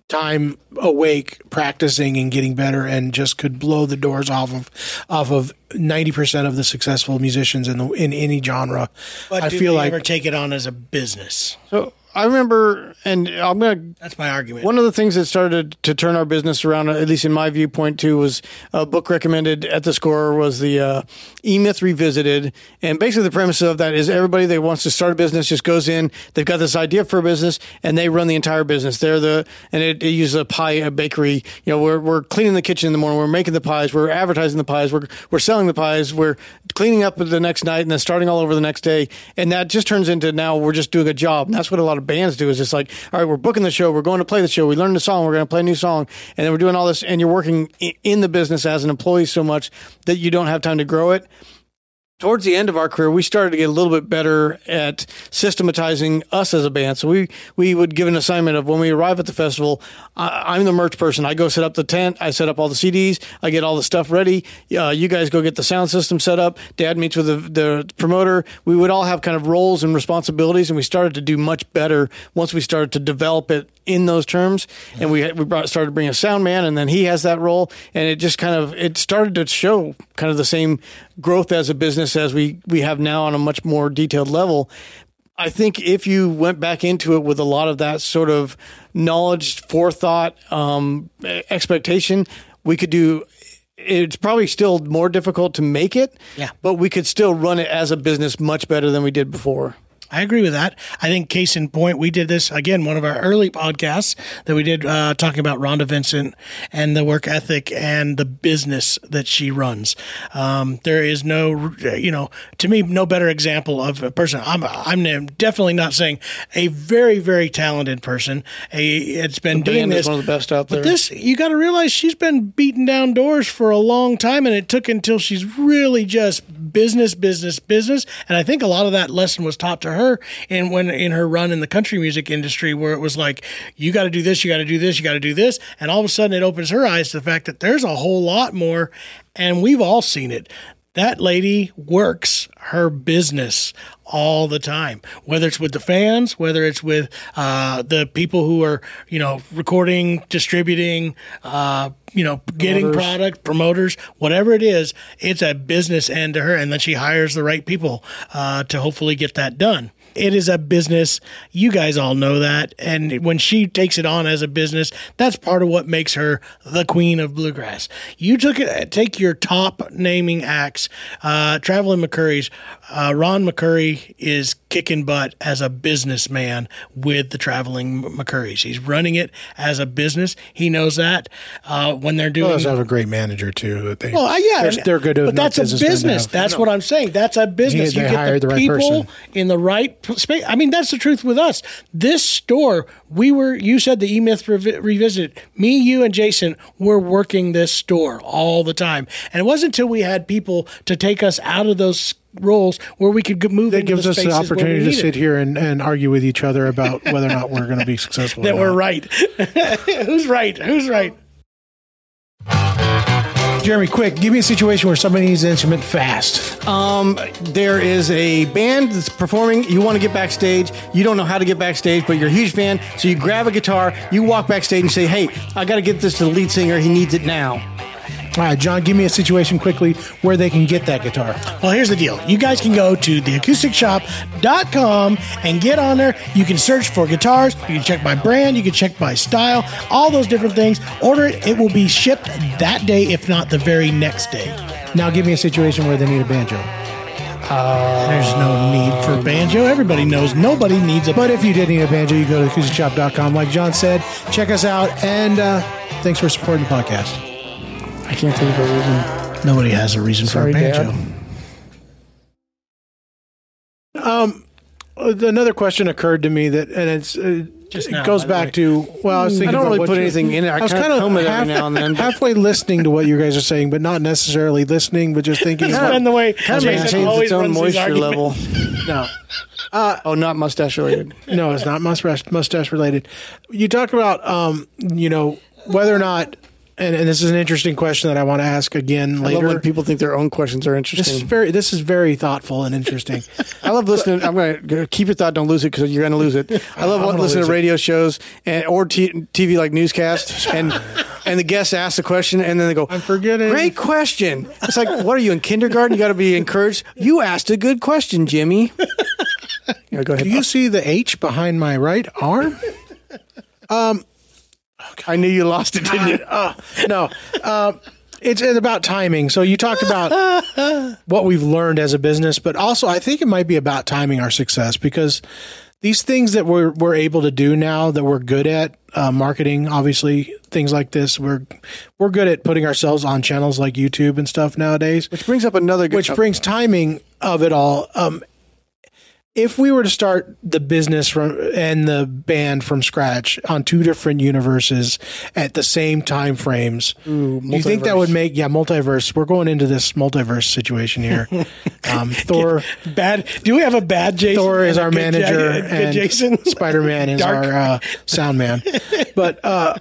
time awake practicing and getting better and just could blow the doors off of off of 90% of the successful musicians in the in any genre. but I do feel they like ever take it on as a business? so I remember, and I'm gonna That's my argument. One of the things that started to turn our business around, at least in my viewpoint too, was a book recommended at the score was the uh, E Myth Revisited, and basically the premise of that is everybody that wants to start a business just goes in, they've got this idea for a business, and they run the entire business. They're the and it, it uses a pie a bakery. You know, we're we're cleaning the kitchen in the morning, we're making the pies, we're advertising the pies, we're we're selling the pies, we're cleaning up the next night, and then starting all over the next day, and that just turns into now we're just doing a job. And that's what a lot of bands do. Is just like, all right, we're booking the show, we're going to play the show, we learned the song, we're going to play a new song, and then we're doing all this, and you're working in the business as an employee so much that you don't have time to grow it towards the end of our career, we started to get a little bit better at systematizing us as a band. So we we would give an assignment of when we arrive at the festival, I, I'm the merch person. I go set up the tent, I set up all the CDs, I get all the stuff ready. Uh, you guys go get the sound system set up. Dad meets with the, the promoter. We would all have kind of roles and responsibilities, and we started to do much better once we started to develop it in those terms. And we we brought, started bringing a sound man, and then he has that role, and it just kind of it started to show kind of the same growth as a business as we we have now on a much more detailed level. I think if you went back into it with a lot of that sort of knowledge, forethought, um, expectation, we could do. It's probably still more difficult to make it, Yeah. but we could still run it as a business much better than we did before. I agree with that. I think case in point, we did this again, one of our early podcasts that we did uh, talking about Rhonda Vincent and the work ethic and the business that she runs. Um, there is no, you know, to me, no better example of a person. I'm, I'm definitely not saying a very, very talented person. A, it's been doing band is this one of the best out there. But this, you got to realize she's been beating down doors for a long time, and it took until she's really just business, business, business. And I think a lot of that lesson was taught to her in when in her run in the country music industry, where it was like, you got to do this, you got to do this, you got to do this, and all of a sudden it opens her eyes to the fact that there's a whole lot more, and we've all seen it. That lady works her business all the time, whether it's with the fans, whether it's with uh, the people who are, you know, recording, distributing, uh, you know, getting product, promoters, whatever it is, it's a business end to her. And then she hires the right people uh, to hopefully get that done. It is a business. You guys all know that. And when she takes it on as a business, that's part of what makes her the queen of bluegrass. You took it, take your top naming acts, uh, Traveling McCoury's. Uh, Ron McCoury is kicking butt as a businessman with the Traveling McCoury's. He's running it as a business. He knows that. Uh, when they're doing They also have a great manager too. that They, well, uh, yeah, they're, they're good. But that's a business. That's what I'm saying. That's a business. You get the the right people person. in the right space. I mean, that's the truth with us. This store, we were. You said the E Myth Revi- Revisited. Me, you, and Jason were working this store all the time, and it wasn't until we had people to take us out of those roles where we could move That gives us the spaces where we opportunity to sit here and, and argue with each other about whether or not we're going to be successful. That we're right. Who's right? Who's right? Jeremy, quick, give me a situation where somebody needs an instrument fast. Um, there is a band that's performing. You want to get backstage. You don't know how to get backstage, but you're a huge fan. So you grab a guitar, you walk backstage and say, "Hey, I got to get this to the lead singer. He needs it now." All right, John, give me a situation quickly where they can get that guitar. Well, here's the deal. You guys can go to theacousticshoppe.com and get on there. You can search for guitars. You can check by brand. You can check by style. All those different things. Order it. It will be shipped that day, if not the very next day. Now, give me a situation where they need a banjo. There's no need for banjo. Everybody knows nobody needs a But if you did need a banjo, you go to acousticshoppe.com. Like John said, check us out. And uh, thanks for supporting the podcast. I can't think of a reason. Nobody has a reason Sorry, for a banjo. Uh, Another question occurred to me that, and it's uh, Just it now, goes back way. to well, I was thinking I don't really put you- anything in it. I was kinda kinda comb it every half- now and then, halfway listening to what you guys are saying, but not necessarily listening, but just thinking. It's about- been the way Kind of Jason maintains its own moisture level. no, Uh, Oh, not mustache related. no, it's not mustache mustache related. You talk about, um, you know, whether or not, and, and this is an interesting question that I want to ask again later. when people think their own questions are this is interesting. very, this is very thoughtful and interesting. I love listening. I'm going to keep your thought. Don't lose it because you're going to lose it. I love listening to it. radio shows and or t- TV like newscasts, and and the guests ask the question, and then they go, I'm forgetting. Great question." It's like, what are you in kindergarten? You got to be encouraged. You asked a good question, Jimmy. Go ahead. Do you see the H behind my right arm? Um, I knew you lost it, didn't you? Uh, no. Um, it's, it's about timing. So you talked about what we've learned as a business, but also I think it might be about timing our success because these things that we're we're able to do now that we're good at uh, marketing, obviously things like this, we're we're good at putting ourselves on channels like YouTube and stuff nowadays. Which brings up another good. Which brings timing of it all. Um, if we were to start the business from and the band from scratch on two different universes at the same time frames, do you think that would make yeah multiverse? We're going into this multiverse situation here. um, Thor, Bad. Do we have a bad Jason? Thor is our manager, Ja- and Jason. Spider Man is Dark. our uh, sound man. But uh,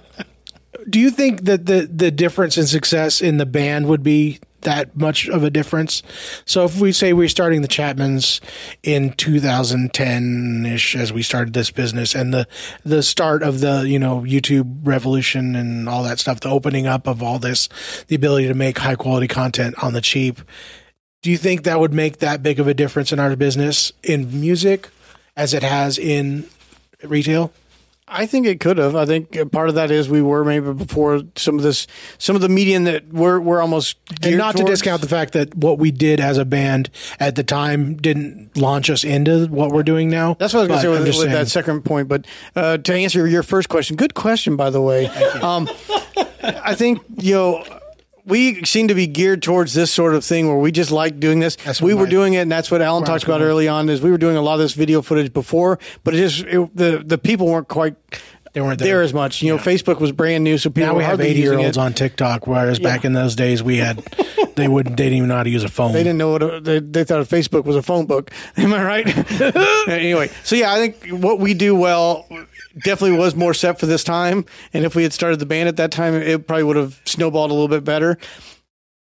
do you think that the the difference in success in the band would be that much of a difference? So if we say we're starting the Chapmans in 2010 ish as we started this business, and the the start of the you know YouTube revolution and all that stuff, the opening up of all this, the ability to make high quality content on the cheap. Do you think that would make that big of a difference in our business in music as it has in retail? I think it could have. I think part of that is we were maybe before some of this, some of the medium that we're we're almost And not to discount the fact that what we did as a band at the time didn't launch us into what we're doing now. That's what I was going to say with, with that second point. But uh, to answer your first question, good question, by the way. Um, I think, you know, we seem to be geared towards this sort of thing where we just like doing this. We were doing it, and that's what Alan talked about early on. Is we were doing a lot of this video footage before, but it just it, the the people weren't quite They weren't there there. as much. You know, Facebook was brand new, so people now we have eighty year olds it. on TikTok, whereas back in those days we had they wouldn't they didn't even know how to use a phone. They didn't know what a, they, they thought Facebook was a phone book. Am I right? anyway, so yeah, I think what we do well definitely was more set for this time. And if we had started the band at that time, it probably would have snowballed a little bit better.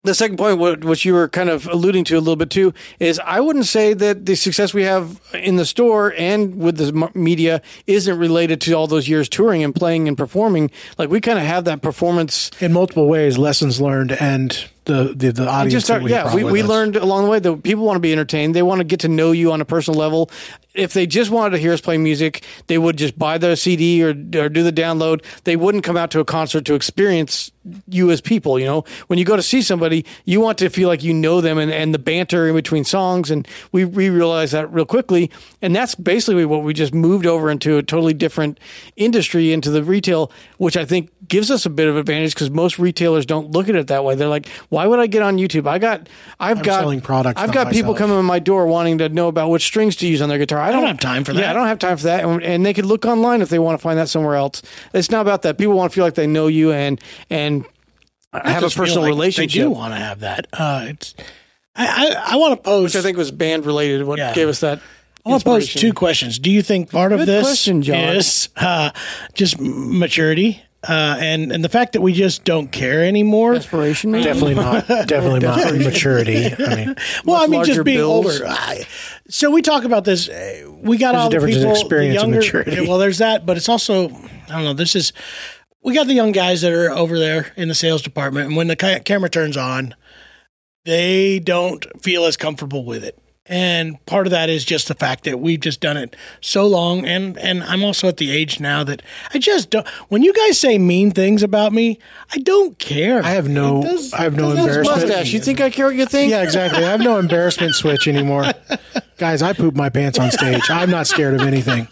the second point, what you were kind of alluding to a little bit too, is I wouldn't say that the success we have in the store and with the media isn't related to all those years touring and playing and performing. Like we kind of have that performance. in multiple ways, lessons learned and the the, the audience. Just we yeah, we, we us. learned along the way that people want to be entertained. They want to get to know you on a personal level. If they just wanted to hear us play music, they would just buy the CD or, or do the download. They wouldn't come out to a concert to experience you as people. You know, when you go to see somebody, you want to feel like you know them and, and the banter in between songs. And we, we realized that real quickly. And that's basically what we just moved over into a totally different industry, into the retail, which I think gives us a bit of advantage because most retailers don't look at it that way. They're like, why would I get on YouTube? I got, I've got selling products, I've got people coming to my door wanting to know about which strings to use on their guitar. I don't, don't have time for that. Yeah. I don't have time for that. And, and they could look online if they want to find that somewhere else. It's not about that. People want to feel like they know you and and I have a personal like relationship. They do want to have that. Uh, it's. I, I, I want to pose. which I think was band related. What Yeah. gave us that? I want to pose two questions. Do you think part of this question, John. is uh, just maturity uh, and and the fact that we just don't care anymore? Inspiration, maybe? Definitely not. Definitely not maturity. I mean, Well, I mean, just being bills. older. I, so we talk about this. uh, We got There's all the difference in people, the experience and younger. maturity. Well, there's that, but it's also I don't know. This is we got the young guys that are over there in the sales department, and when the ca- camera turns on, they don't feel as comfortable with it. And part of that is just the fact that we've just done it so long, and and I'm also at the age now that I just don't. When you guys say mean things about me, I don't care. I have no, does- I have no embarrassment. Mustache. You think I care what you think? Yeah, exactly. I have no embarrassment switch anymore. Guys, I poop my pants on stage. I'm not scared of anything.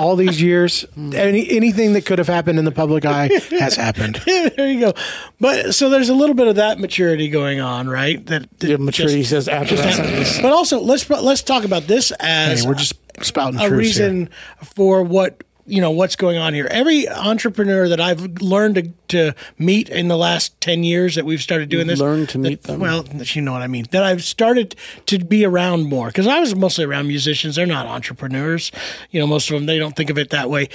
All these years, any anything that could have happened in the public eye has happened. there you go. But so there's a little bit of that maturity going on, right? That, that Yeah, maturity just- says after that sentence. but also let's let's talk about this as Hey, we're just spouting a truths reason here. for what you know what's going on here. Every entrepreneur that I've learned to, to meet in the last ten years that we've started doing this, learned to that- meet them. Well, you know what I mean. That I've started to be around more because I was mostly around musicians. They're not entrepreneurs. You know, most of them they don't think of it that way.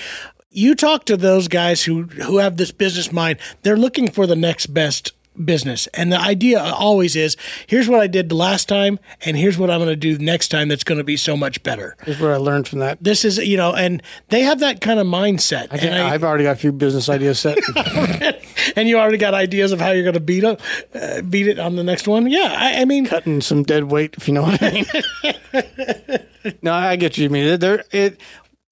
You talk to those guys who who have this business mind. They're looking for the next best business. And the idea always is here's what I did the last time and here's what I'm going to do next time that's going to be so much better Is what I learned from that. this is you know and they have that kind of mindset I and, I- have already got a few business ideas set. and you already got ideas of how you're going to beat it uh, beat it on the next one yeah i, I mean cutting some dead weight, if you know what I mean. no, I get you mean. There, it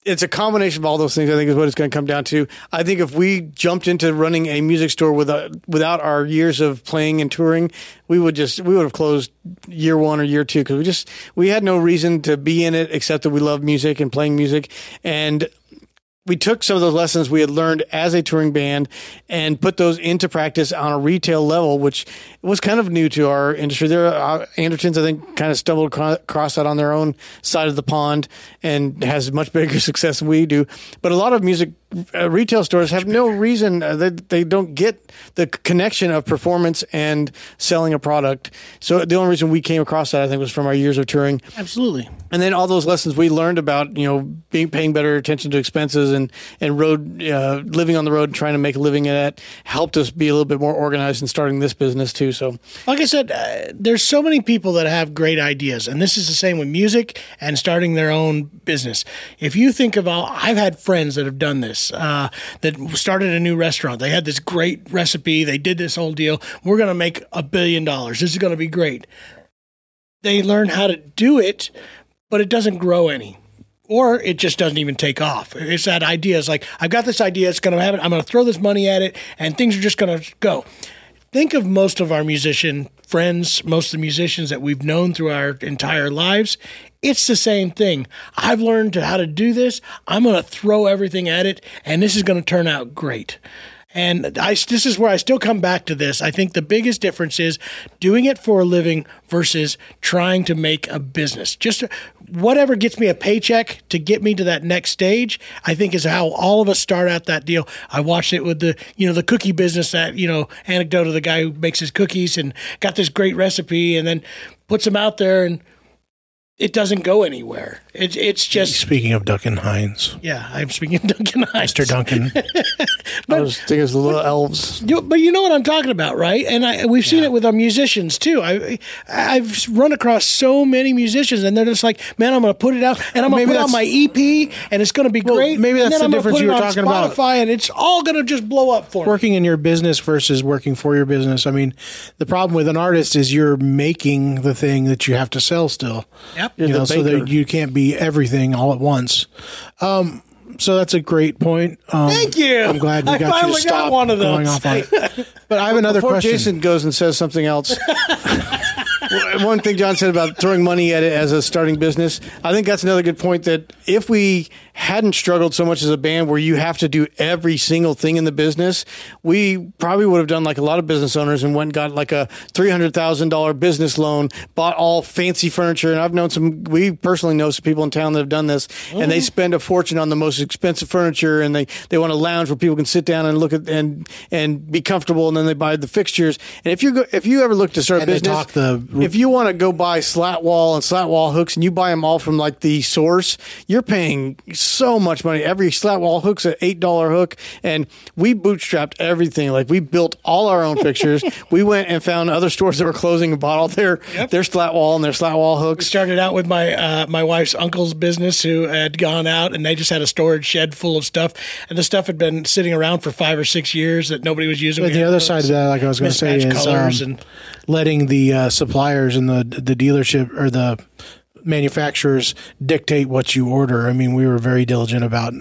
it's a combination of all those things. I think is what it's going to come down to. I think if we jumped into running a music store without without our years of playing and touring, we would just we would have closed year one or year two because we just we had no reason to be in it except that we love music and playing music and we took some of those lessons we had learned as a touring band and put those into practice on a retail level, which was kind of new to our industry. There, uh, Andertons, I think, kind of stumbled across that on their own side of the pond and has much bigger success than we do. But a lot of music uh, retail stores have no reason uh, they they don't get the connection of performance and selling a product. So the only reason we came across that, I think, was from our years of touring absolutely and then all those lessons we learned about you know being paying better attention to expenses and and road uh, living on the road and trying to make a living at it helped us be a little bit more organized in starting this business too so. Like i said uh, there's so many people that have great ideas and this is the same with music and starting their own business. If you think of all i've had friends that have done this uh, that started a new restaurant. They had this great recipe. They did this whole deal. We're going to make a billion dollars. This is going to be great. They learn how to do it but it doesn't grow any or it just doesn't even take off. It's that idea. It's like I've got this idea. It's going to happen. I'm going to throw this money at it, and things are just going to go. Think of most of our musician friends, most of the musicians that we've known through our entire lives. It's the same thing. I've learned how to do this. I'm going to throw everything at it, and this is going to turn out great. And I, this is where I still come back to this. I think the biggest difference is doing it for a living versus trying to make a business. Just whatever gets me a paycheck to get me to that next stage, I think is how all of us start out that deal. I watched it with the, you know, the cookie business that, you know, anecdote of the guy who makes his cookies and got this great recipe and then puts them out there and it doesn't go anywhere. It's it's just Speaking of Duncan Hines, yeah. I'm speaking of Duncan Hines. Mr. Duncan. I was thinking it's the little elves. You, but you know what I'm talking about, right? And I, we've seen it with our musicians too. I, I've run across so many musicians, and they're just like, "Man, I'm going to put it out, and I'm going to put out my EP, and it's going to be great." maybe and that's then the I'm difference put you it were on talking about. Spotify, and it's all going to just blow up for me. working in your business versus working for your business. I mean, the problem with an artist is you're making the thing that you have to sell still. Yep. You You're the know, so that you can't be everything all at once. Um, so that's a great point. Um, Thank you. I'm glad we I got you to finally got stop one of going off on it. But I have another Before question. Jason goes and says something else, one thing John said about throwing money at it as a starting business, I think that's another good point. That if we hadn't struggled so much as a band, where you have to do every single thing in the business, we probably would have done like a lot of business owners and went and got like a three hundred thousand dollar business loan, bought all fancy furniture. And I've known some, we personally know some people in town that have done this, and they mm-hmm. spend a fortune on the most expensive furniture, and they they want a lounge where people can sit down and look at and and be comfortable, and then they buy the fixtures. And if you go, if you ever look to start a And they business, talk the- if you want to go buy slat wall and slat wall hooks, and you buy them all from like the source, you're paying so much money. Every slat wall hook's an eight dollar hook, and we bootstrapped everything. Like we built all our own fixtures. we went and found other stores that were closing and bought all their their slat wall and their slat wall hooks. started out with my uh, my wife's uncle's business who had gone out and they just had a storage shed full of stuff and the stuff had been sitting around for five or six years that nobody was using. But the other side of that, like I was going to say, is um, and- letting the uh, suppliers and the the dealership or the manufacturers dictate what you order. I mean, we were very diligent about.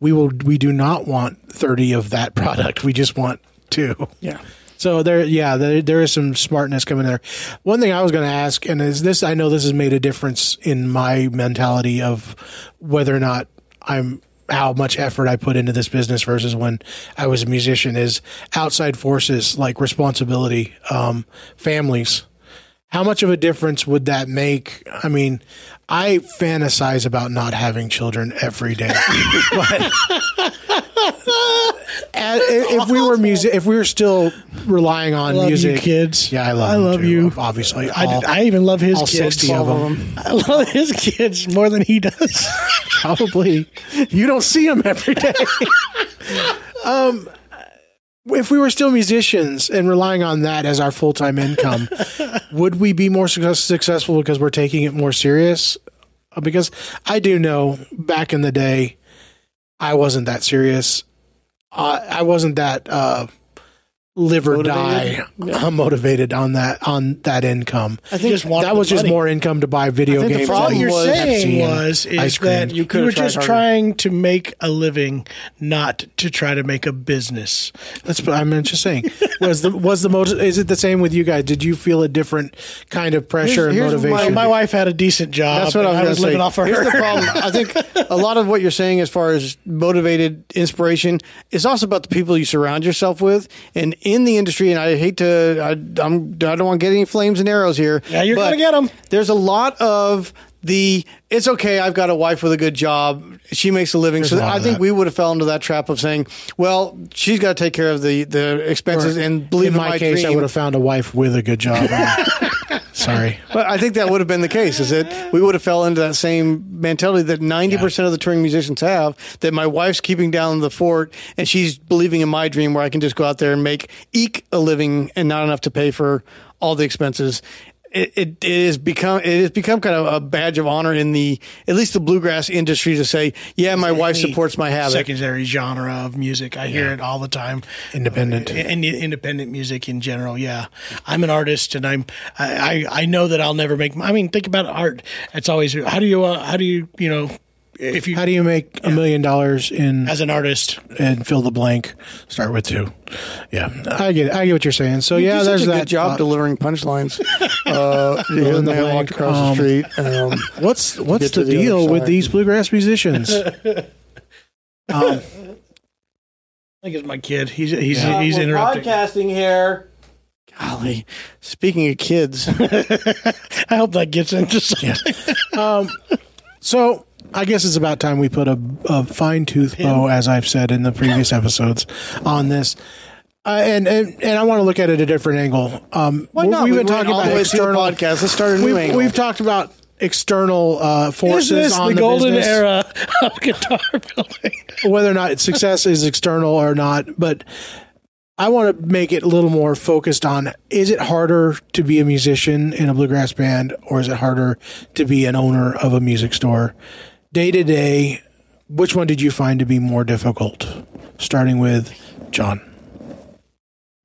We will. We do not want thirty of that product. We just want two. Yeah. So there, yeah, there, there is some smartness coming there. One thing I was going to ask, and is this? I know this has made a difference in my mentality of whether or not I'm how much effort I put into this business versus when I was a musician. Is outside forces like responsibility, um, families. How much of a difference would that make? I mean, I fantasize about not having children every day, but if we were music, if we were still relying on love music, you kids. yeah, I love, I love too, you. Obviously, I, all, I even love his all kids. 60 of them. I love his kids more than he does. probably. You don't see them every day. um, if we were still musicians and relying on that as our full time income, would we be more success- successful because we're taking it more serious? Uh, Because I do know back in the day, I wasn't that serious. Uh, I wasn't that uh, live or Motivated? die uh, motivated on that on that income. I think just that was just money. more income to buy video I think the games. problem you're was saying was is that You you, were just harder. trying to make a living, not to try to make a business. That's what I'm just saying. Was the was the motiv- Is it the same with you guys? Did you feel a different kind of pressure Here's- and motivation? My wife had a decent job. That's what I was, gonna living off of Here's her. the problem. I think a lot of what you're saying, as far as motivated inspiration, is also about the people you surround yourself with. And in the industry, and I hate to, I, I'm, I don't want to get any flames and arrows here. Yeah, you're gonna get them. There's a lot of the. It's okay. I've got a wife with a good job. She makes a living. There's so lot I think that. we would have fell into that trap of saying, "Well, she's got to take care of the the expenses." And believe in in my, case, I would have found a wife with a good job. Sorry. But I think that would have been the case. Is that we would have fell into that same mentality that ninety percent of the touring musicians have. That my wife's keeping down the fort, and she's believing in my dream, where I can just go out there and make eke a living, and not enough to pay for all the expenses. It, it, it is become it has become kind of a badge of honor in the at least the bluegrass industry to say, yeah, my wife supports my habit. Secondary genre of music. I hear it all the time. Independent. and independent music in general. Yeah, I'm an artist, and I'm I I, I know that I'll never make. I mean, think about art. It's always how do you uh, how do you you know if you How do you make a million dollars in as an artist and fill the blank? Start with two. Yeah, I get it. I get what you're saying. So yeah, do there's such a that. good job thought. delivering punchlines. uh, you hear in the the man blank, walked across um, the street. Um, What's what's the the other deal with these bluegrass musicians? um, I think it's my kid. He's he's he's interrupting. podcasting here. Golly, speaking of kids, I hope that gets into something. So I guess it's about time we put a, a fine tooth bow, as I've said in the previous episodes, on this. Uh, and, and and I want to look at it a different angle. Um, Why not? We've We been talking all about the way through the external podcast. Let's start a new we've, angle. We've talked about external uh, Is forces this on the, the, golden business, era of guitar building? whether or not success is external or not. But I want to make it a little more focused on: is it harder to be a musician in a bluegrass band, or is it harder to be an owner of a music store? Day to day, which one did you find to be more difficult? Starting with John.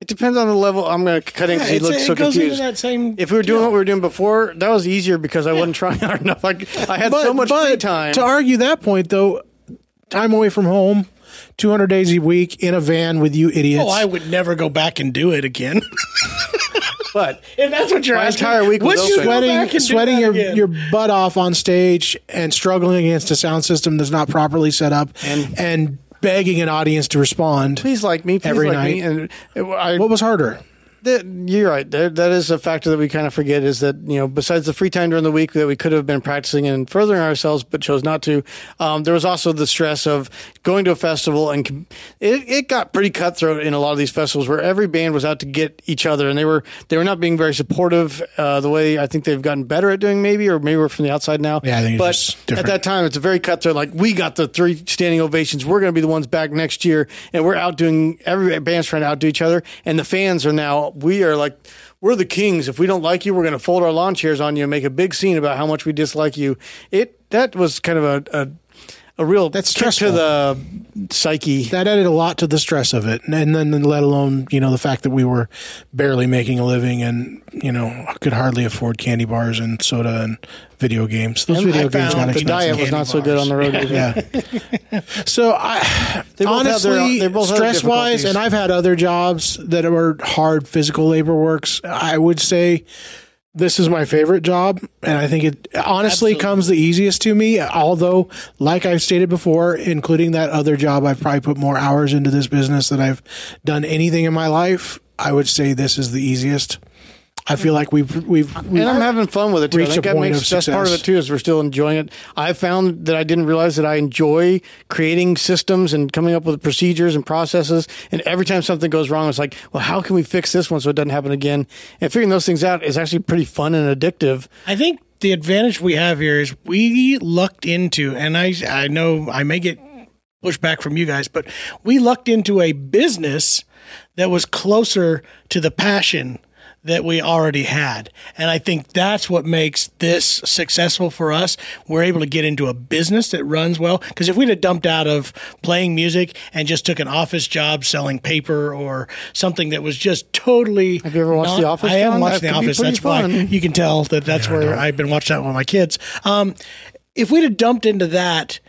It depends on the level. I'm going to cut in because he looks it so confused. that same. If we were doing what we were doing before, that was easier because I wasn't trying hard enough. I, I had so much free time. To argue that point, though, time away from home, 200 days a week in a van with you idiots. Oh, I would never go back and do it again. but if that's what you're My asking, entire week was would you go back sweating, and do sweating that your, again? your butt off on stage and struggling against a sound system that's not properly set up And- and, begging an audience to respond. please like me. Please Every like me. night. And I, What was harder? That, you're right. That, that is a factor that we kind of forget is that, you know, besides the free time during the week that we could have been practicing and furthering ourselves, but chose not to, um, there was also the stress of going to a festival and it, it got pretty cutthroat in a lot of these festivals where every band was out to get each other and they were, they were not being very supportive, uh, the way I think they've gotten better at doing maybe, or maybe we're from the outside now. Yeah, I think it's but at that time, it's a very cutthroat. Like we got the three standing ovations. We're going to be the ones back next year, and we're outdoing every band's trying to outdo each other. And the fans are now we are like we're the kings. If we don't like you, we're going to fold our lawn chairs on you and make a big scene about how much we dislike you. It that was kind of a a, a real That's kick to stressful. the psyche. That added a lot to the stress of it. And then, let alone, you know, the fact that we were barely making a living and, you know, could hardly afford candy bars and soda and video games. Those And video I games got the diet was not so good on the road. Yeah. so I They their- honestly, they both stress wise, and I've had other jobs that were hard physical labor works. I would say this is my favorite job, and I think it honestly comes the easiest to me. Although, like I've stated before, including that other job, I've probably put more hours into this business than I've done anything in my life. I would say this is the easiest. I feel like we've we've, we've and I'm having fun with it too. I think a that point makes of that's part of it too. Is we're still enjoying it. I found that I didn't realize that I enjoy creating systems and coming up with procedures and processes. And every time something goes wrong, it's like, well, how can we fix this one so it doesn't happen again? And figuring those things out is actually pretty fun and addictive. I think the advantage we have here is we lucked into, and I I know I may get pushback from you guys, but we lucked into a business that was closer to the passion that we already had. And I think that's what makes this successful for us. We're able to get into a business that runs well. Because if we'd have dumped out of playing music and just took an office job selling paper or something that was just totally. Have you ever watched not- The Office, I am John? watching The Office. pretty That's why fun. you can tell that that's where I've been watching that with my kids. Um, if we'd have dumped into that,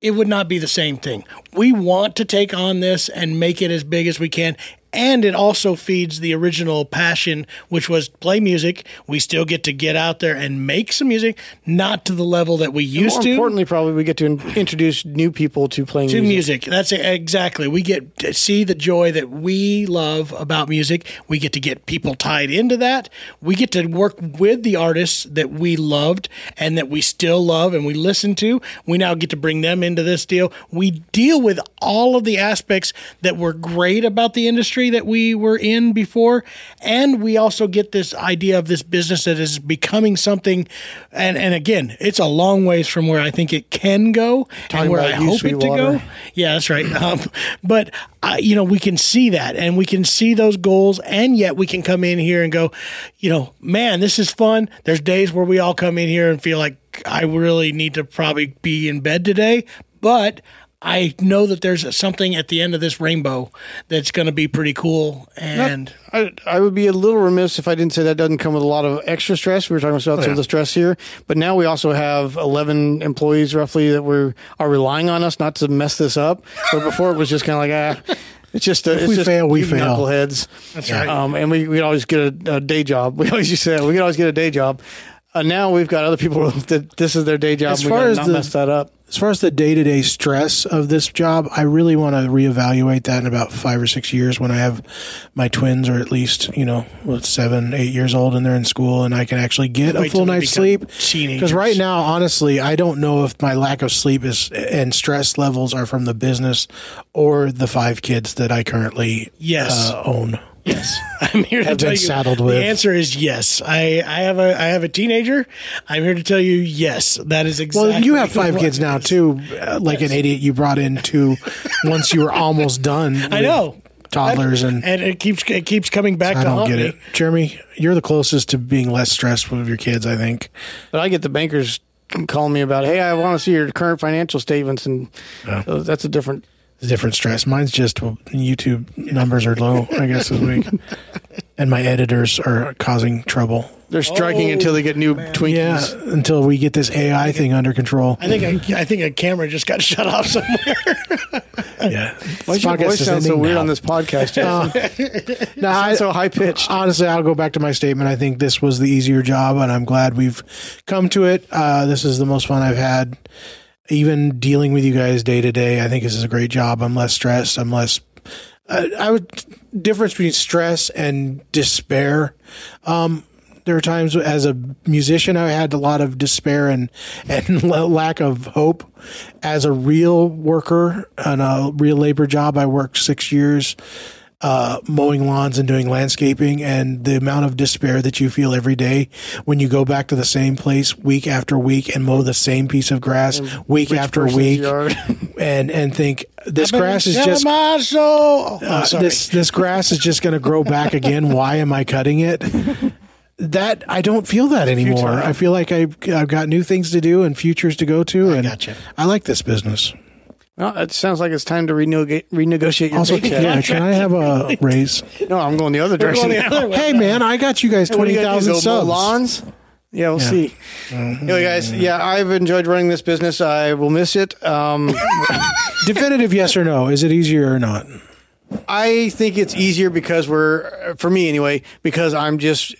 it would not be the same thing. We want to take on this and make it as big as we can. And it also feeds the original passion, which was play music. We still get to get out there and make some music, not to the level that we used More to importantly, probably we get to in- introduce new people to playing to music. music. That's it, exactly. We get to see the joy that we love about music. We get to get people tied into that. We get to work with the artists that we loved and that we still love and we listen to. We now get to bring them into this deal. We deal with all of the aspects that were great about the industry that we were in before. And we also get this idea of this business that is becoming something. And, and again, it's a long ways from where I think it can go Talking and where I hope it to go. Yeah, that's right. Um, but uh, you know, we can see that, and we can see those goals, and yet we can come in here and go, you know, man, this is fun. There's days where we all come in here and feel like I really need to probably be in bed today, but. I know that there's something at the end of this rainbow that's going to be pretty cool, and I, I would be a little remiss if I didn't say that doesn't come with a lot of extra stress. We were talking about some of the stress here, but now we also have 11 employees roughly that we're relying on us not to mess this up. But before it was just kind of like, ah, it's just a, it's we just fail, we fail. Knuckleheads. That's right. Um, and we we always get a, a day job. We always used to say we could always get a day job. Uh, now we've got other people that this is their day job. As far as not the- mess that up. as far as the day to day stress of this job, I really want to reevaluate that in about five or six years when I have my twins, or at least you know, seven, eight years old, and they're in school, and I can actually get a Wait till full night's sleep. Because right now, honestly, I don't know if my lack of sleep is and stress levels are from the business or the five kids that I currently Yes. uh, own. Yes, I'm here to Have tell been you. saddled the answer is yes. I, I have a I have a teenager. I'm here to tell you yes. That is exactly. Well, you have five what kids now too. Uh, like an idiot, you brought in two once you were almost done. I know toddlers and. and it keeps it keeps coming back I to don't get me. it, Jeremy. You're the closest to being less stressed with your kids. I think. But I get the bankers calling me about, hey, I want to see your current financial statements, and so that's a different. It's a different stress. Mine's just well, YouTube numbers are low. I guess this week, and my editors are causing trouble. They're striking Oh, until they get new Twinkies. Yeah, until we get this AI thing under control. I think a, I think a camera just got shut off somewhere. Yeah, Why does your Podcast voice is sound so ending weird now. on this podcast? Jason? No, I, so high pitched. honestly, I'll go back to my statement. I think this was the easier job, and I'm glad we've come to it. Uh, this is the most fun I've had, even dealing with you guys day to day. I think this is a great job. I'm less stressed. I'm less. I would difference between stress and despair. Um, there are times as a musician I had a lot of despair and and lack of hope. As a real worker on a real labor job, I worked six years uh, mowing lawns and doing landscaping, and the amount of despair that you feel every day when you go back to the same place week after week and mow the same piece of grass week after week, and and think this grass is just my soul. Oh, uh, this this grass is just going to grow back again. Why am I cutting it? That I don't feel that anymore. I feel like I've, I've got new things to do and futures to go to, I and gotcha. I like this business. Well, it sounds like it's time to renego- renegotiate your Also, paycheck. yeah, can I have a raise? No, I'm going the other direction. the other. Hey, man, I got you guys do twenty you gotta do, thousand subs. Lawns? Yeah, we'll see. Anyway, guys, yeah, I've enjoyed running this business. I will miss it. Um, Definitive yes or no? Is it easier or not? I think it's easier because we're, for me anyway, because I'm just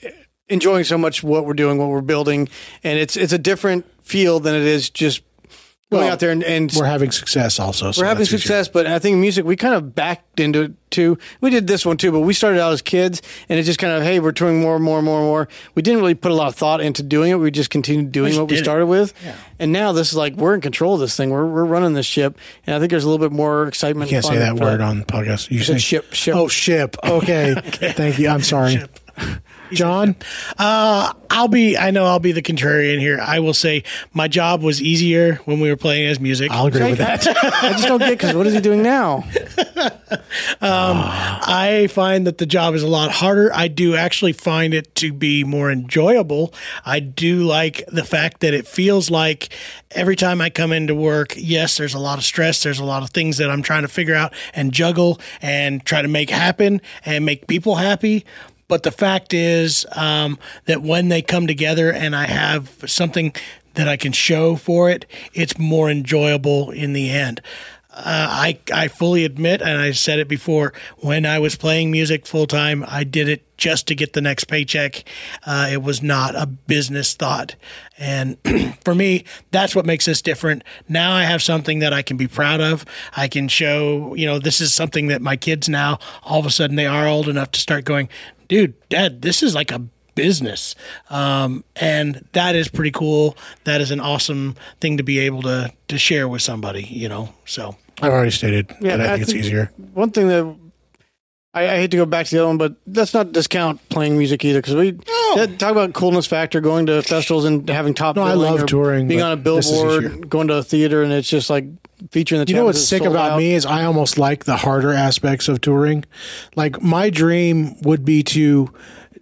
enjoying so much what we're doing, what we're building, and it's it's a different feel than it is just going Well, out there and, and We're having success also. so we're having that's easier. success, but I think music we kind of backed into it too. We did this one too, but we started out as kids, and it just kind of hey, we're touring more and more and more and more. We didn't really put a lot of thought into doing it. We just continued doing just what we did it. started with, and now this is like we're in control of this thing. We're we're running this ship, and I think there's a little bit more excitement. You can't say that word on the podcast. You said ship, ship. Oh, ship. Okay. Thank you. I'm sorry. John, Uh, I'll be. I know I'll be the contrarian here. I will say my job was easier when we were playing as music. I'll agree with that. I just don't get because what is he doing now? I find that the job is a lot harder. I do actually find it to be more enjoyable. I do like the fact that it feels like every time I come into work, yes, there's a lot of stress. There's a lot of things that I'm trying to figure out and juggle and try to make happen and make people happy. But the fact is um, that when they come together and I have something that I can show for it, it's more enjoyable in the end. Uh, I I fully admit, and I said it before, when I was playing music full time, I did it just to get the next paycheck. Uh, it was not a business thought, and for me, that's what makes us different. Now I have something that I can be proud of. I can show, you know, this is something that my kids now all of a sudden they are old enough to start going, dude, dad, this is like a business. Um, and that is pretty cool. That is an awesome thing to be able to, to share with somebody, you know? So I've already stated Yeah, that I I think it's easier. One thing that I, I hate to go back to the other one, but let's not discount playing music either because we that- talk about coolness factor, going to festivals and having top. No, I billing love touring, being on a billboard, easier. going to a theater, and it's just like featuring the. You know what's sick about out. me is I almost like the harder aspects of touring. Like my dream would be to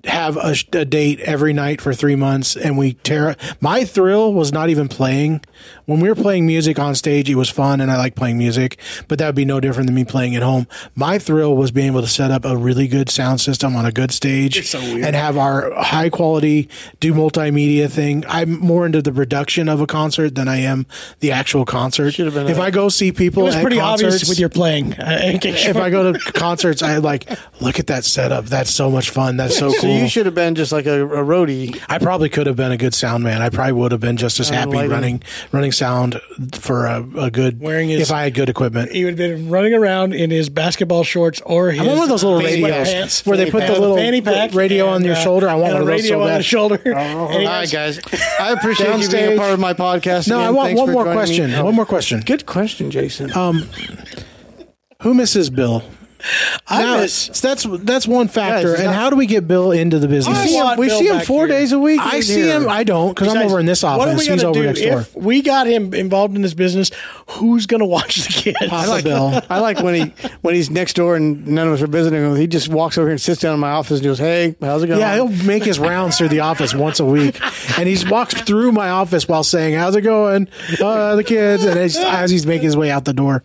have a, a date every night for three months, and we tear. My thrill was not even playing. When we were playing music on stage, it was fun, and I like playing music. But that would be no different than me playing at home. My thrill was being able to set up a really good sound system on a good stage and have our high quality do multimedia thing. I'm more into the production of a concert than I am the actual concert. If a- I go see people, it was at pretty concerts, obvious with your playing. In case you if I go to concerts, I like look at that setup. That's so much fun. That's so So cool. You should have been just like a, a roadie. I probably could have been a good sound man. I probably would have been just as happy lighting. running running sound for a, a good Wearing his- if I had good equipment. he would have been running around in his basketball shorts or his I'm one of those little radios sweatpants, where they put fanny the pack, little fanny pack radio on your uh, shoulder. I want and one a of those radio so on bad. the shoulder. And he All has- guys. I appreciate you being a Downstage. part of my podcast. No, again. I want Thanks one for more joining me. question. One more question. Good question, Jason. Who misses Bill? I Now, miss. that's that's one factor. Guys, and not- how do we get Bill into the business? I See him- we Bill see him four here. days a week. I see here. him. I don't because I'm over in this what are office. we He's over do next door. If we got him involved in this business, who's going to watch the kids? Papa Bill. I like when he when he's next door and none of us are visiting him. He just walks over here and sits down in my office and goes, "Hey, how's it going?" Yeah, he'll make his rounds through the office once a week, and he's walks through my office while saying, "How's it going, uh, the kids?" And as, as he's making his way out the door,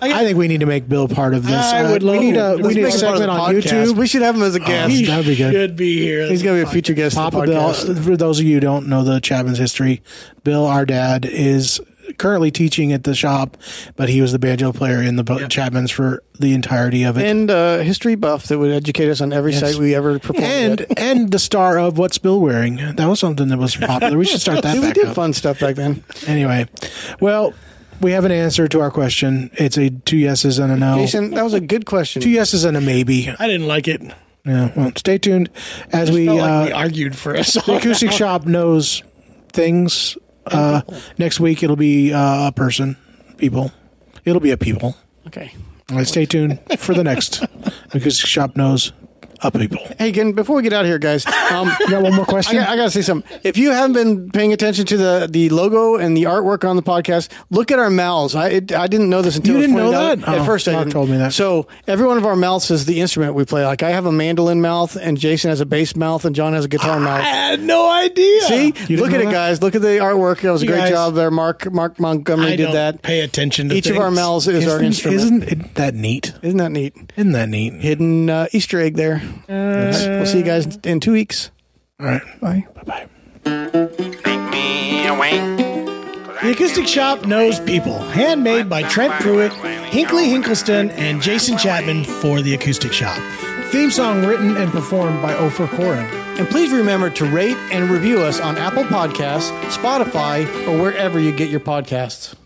I think we need to make Bill part of this. I Uh, would we need a we need a make it part of segment on podcast. YouTube. We should have him as a guest. he that'd be good. should be here. He's going to be a future guest. Papa Bill. For those of you who don't know the Chapman's history, Bill, our dad, is currently teaching at the shop, but he was the banjo player in the Chapman's for the entirety of it. and uh, history buff that would educate us on every Yes. site we ever performed. and and the star of what's Bill wearing? That was something that was popular. We should start that See, we did up. fun stuff back then. Anyway, well, we have an answer to our question. It's a two yeses and a no. Jason, that was a good question. Two yeses and a maybe. I didn't like it. Yeah. Well, stay tuned as we Felt uh, we argued for us. the acoustic shoppe knows things. Uh, next week it'll be uh, a person, people. It'll be a people. Okay. All right, stay tuned for the next acoustic shoppe knows a people. Hey, again, before we get out of here, guys, um, You got one more question? got, I got to say something. If you haven't been paying attention to the, the logo and the artwork on the podcast, look at our mouths. I it, I didn't know this until You it was didn't know that? out. Oh, At first, I Mark didn't. told me that. So every one of our mouths is the instrument we play. Like I have a mandolin mouth, and Jason has a bass mouth, and John has a guitar I mouth. I had no idea. See, look know at it, that? guys. Look at the artwork. That was a You great guys- job there. Mark Mark Montgomery I did don't that. pay attention to Each of our mouths is our isn't, instrument. isn't that neat? Isn't that neat? Isn't that neat? Hidden uh, Easter egg there. We'll see you guys in two weeks. All right. Bye. Bye bye. Take me away. The Acoustic Shoppe knows people. Handmade by Trent Pruitt, Hinkley Hinkleston, and Jason Chapman for The Acoustic Shoppe. Theme song written and performed by Ophir Koren. And please remember to rate and review us on Apple Podcasts, Spotify, or wherever you get your podcasts.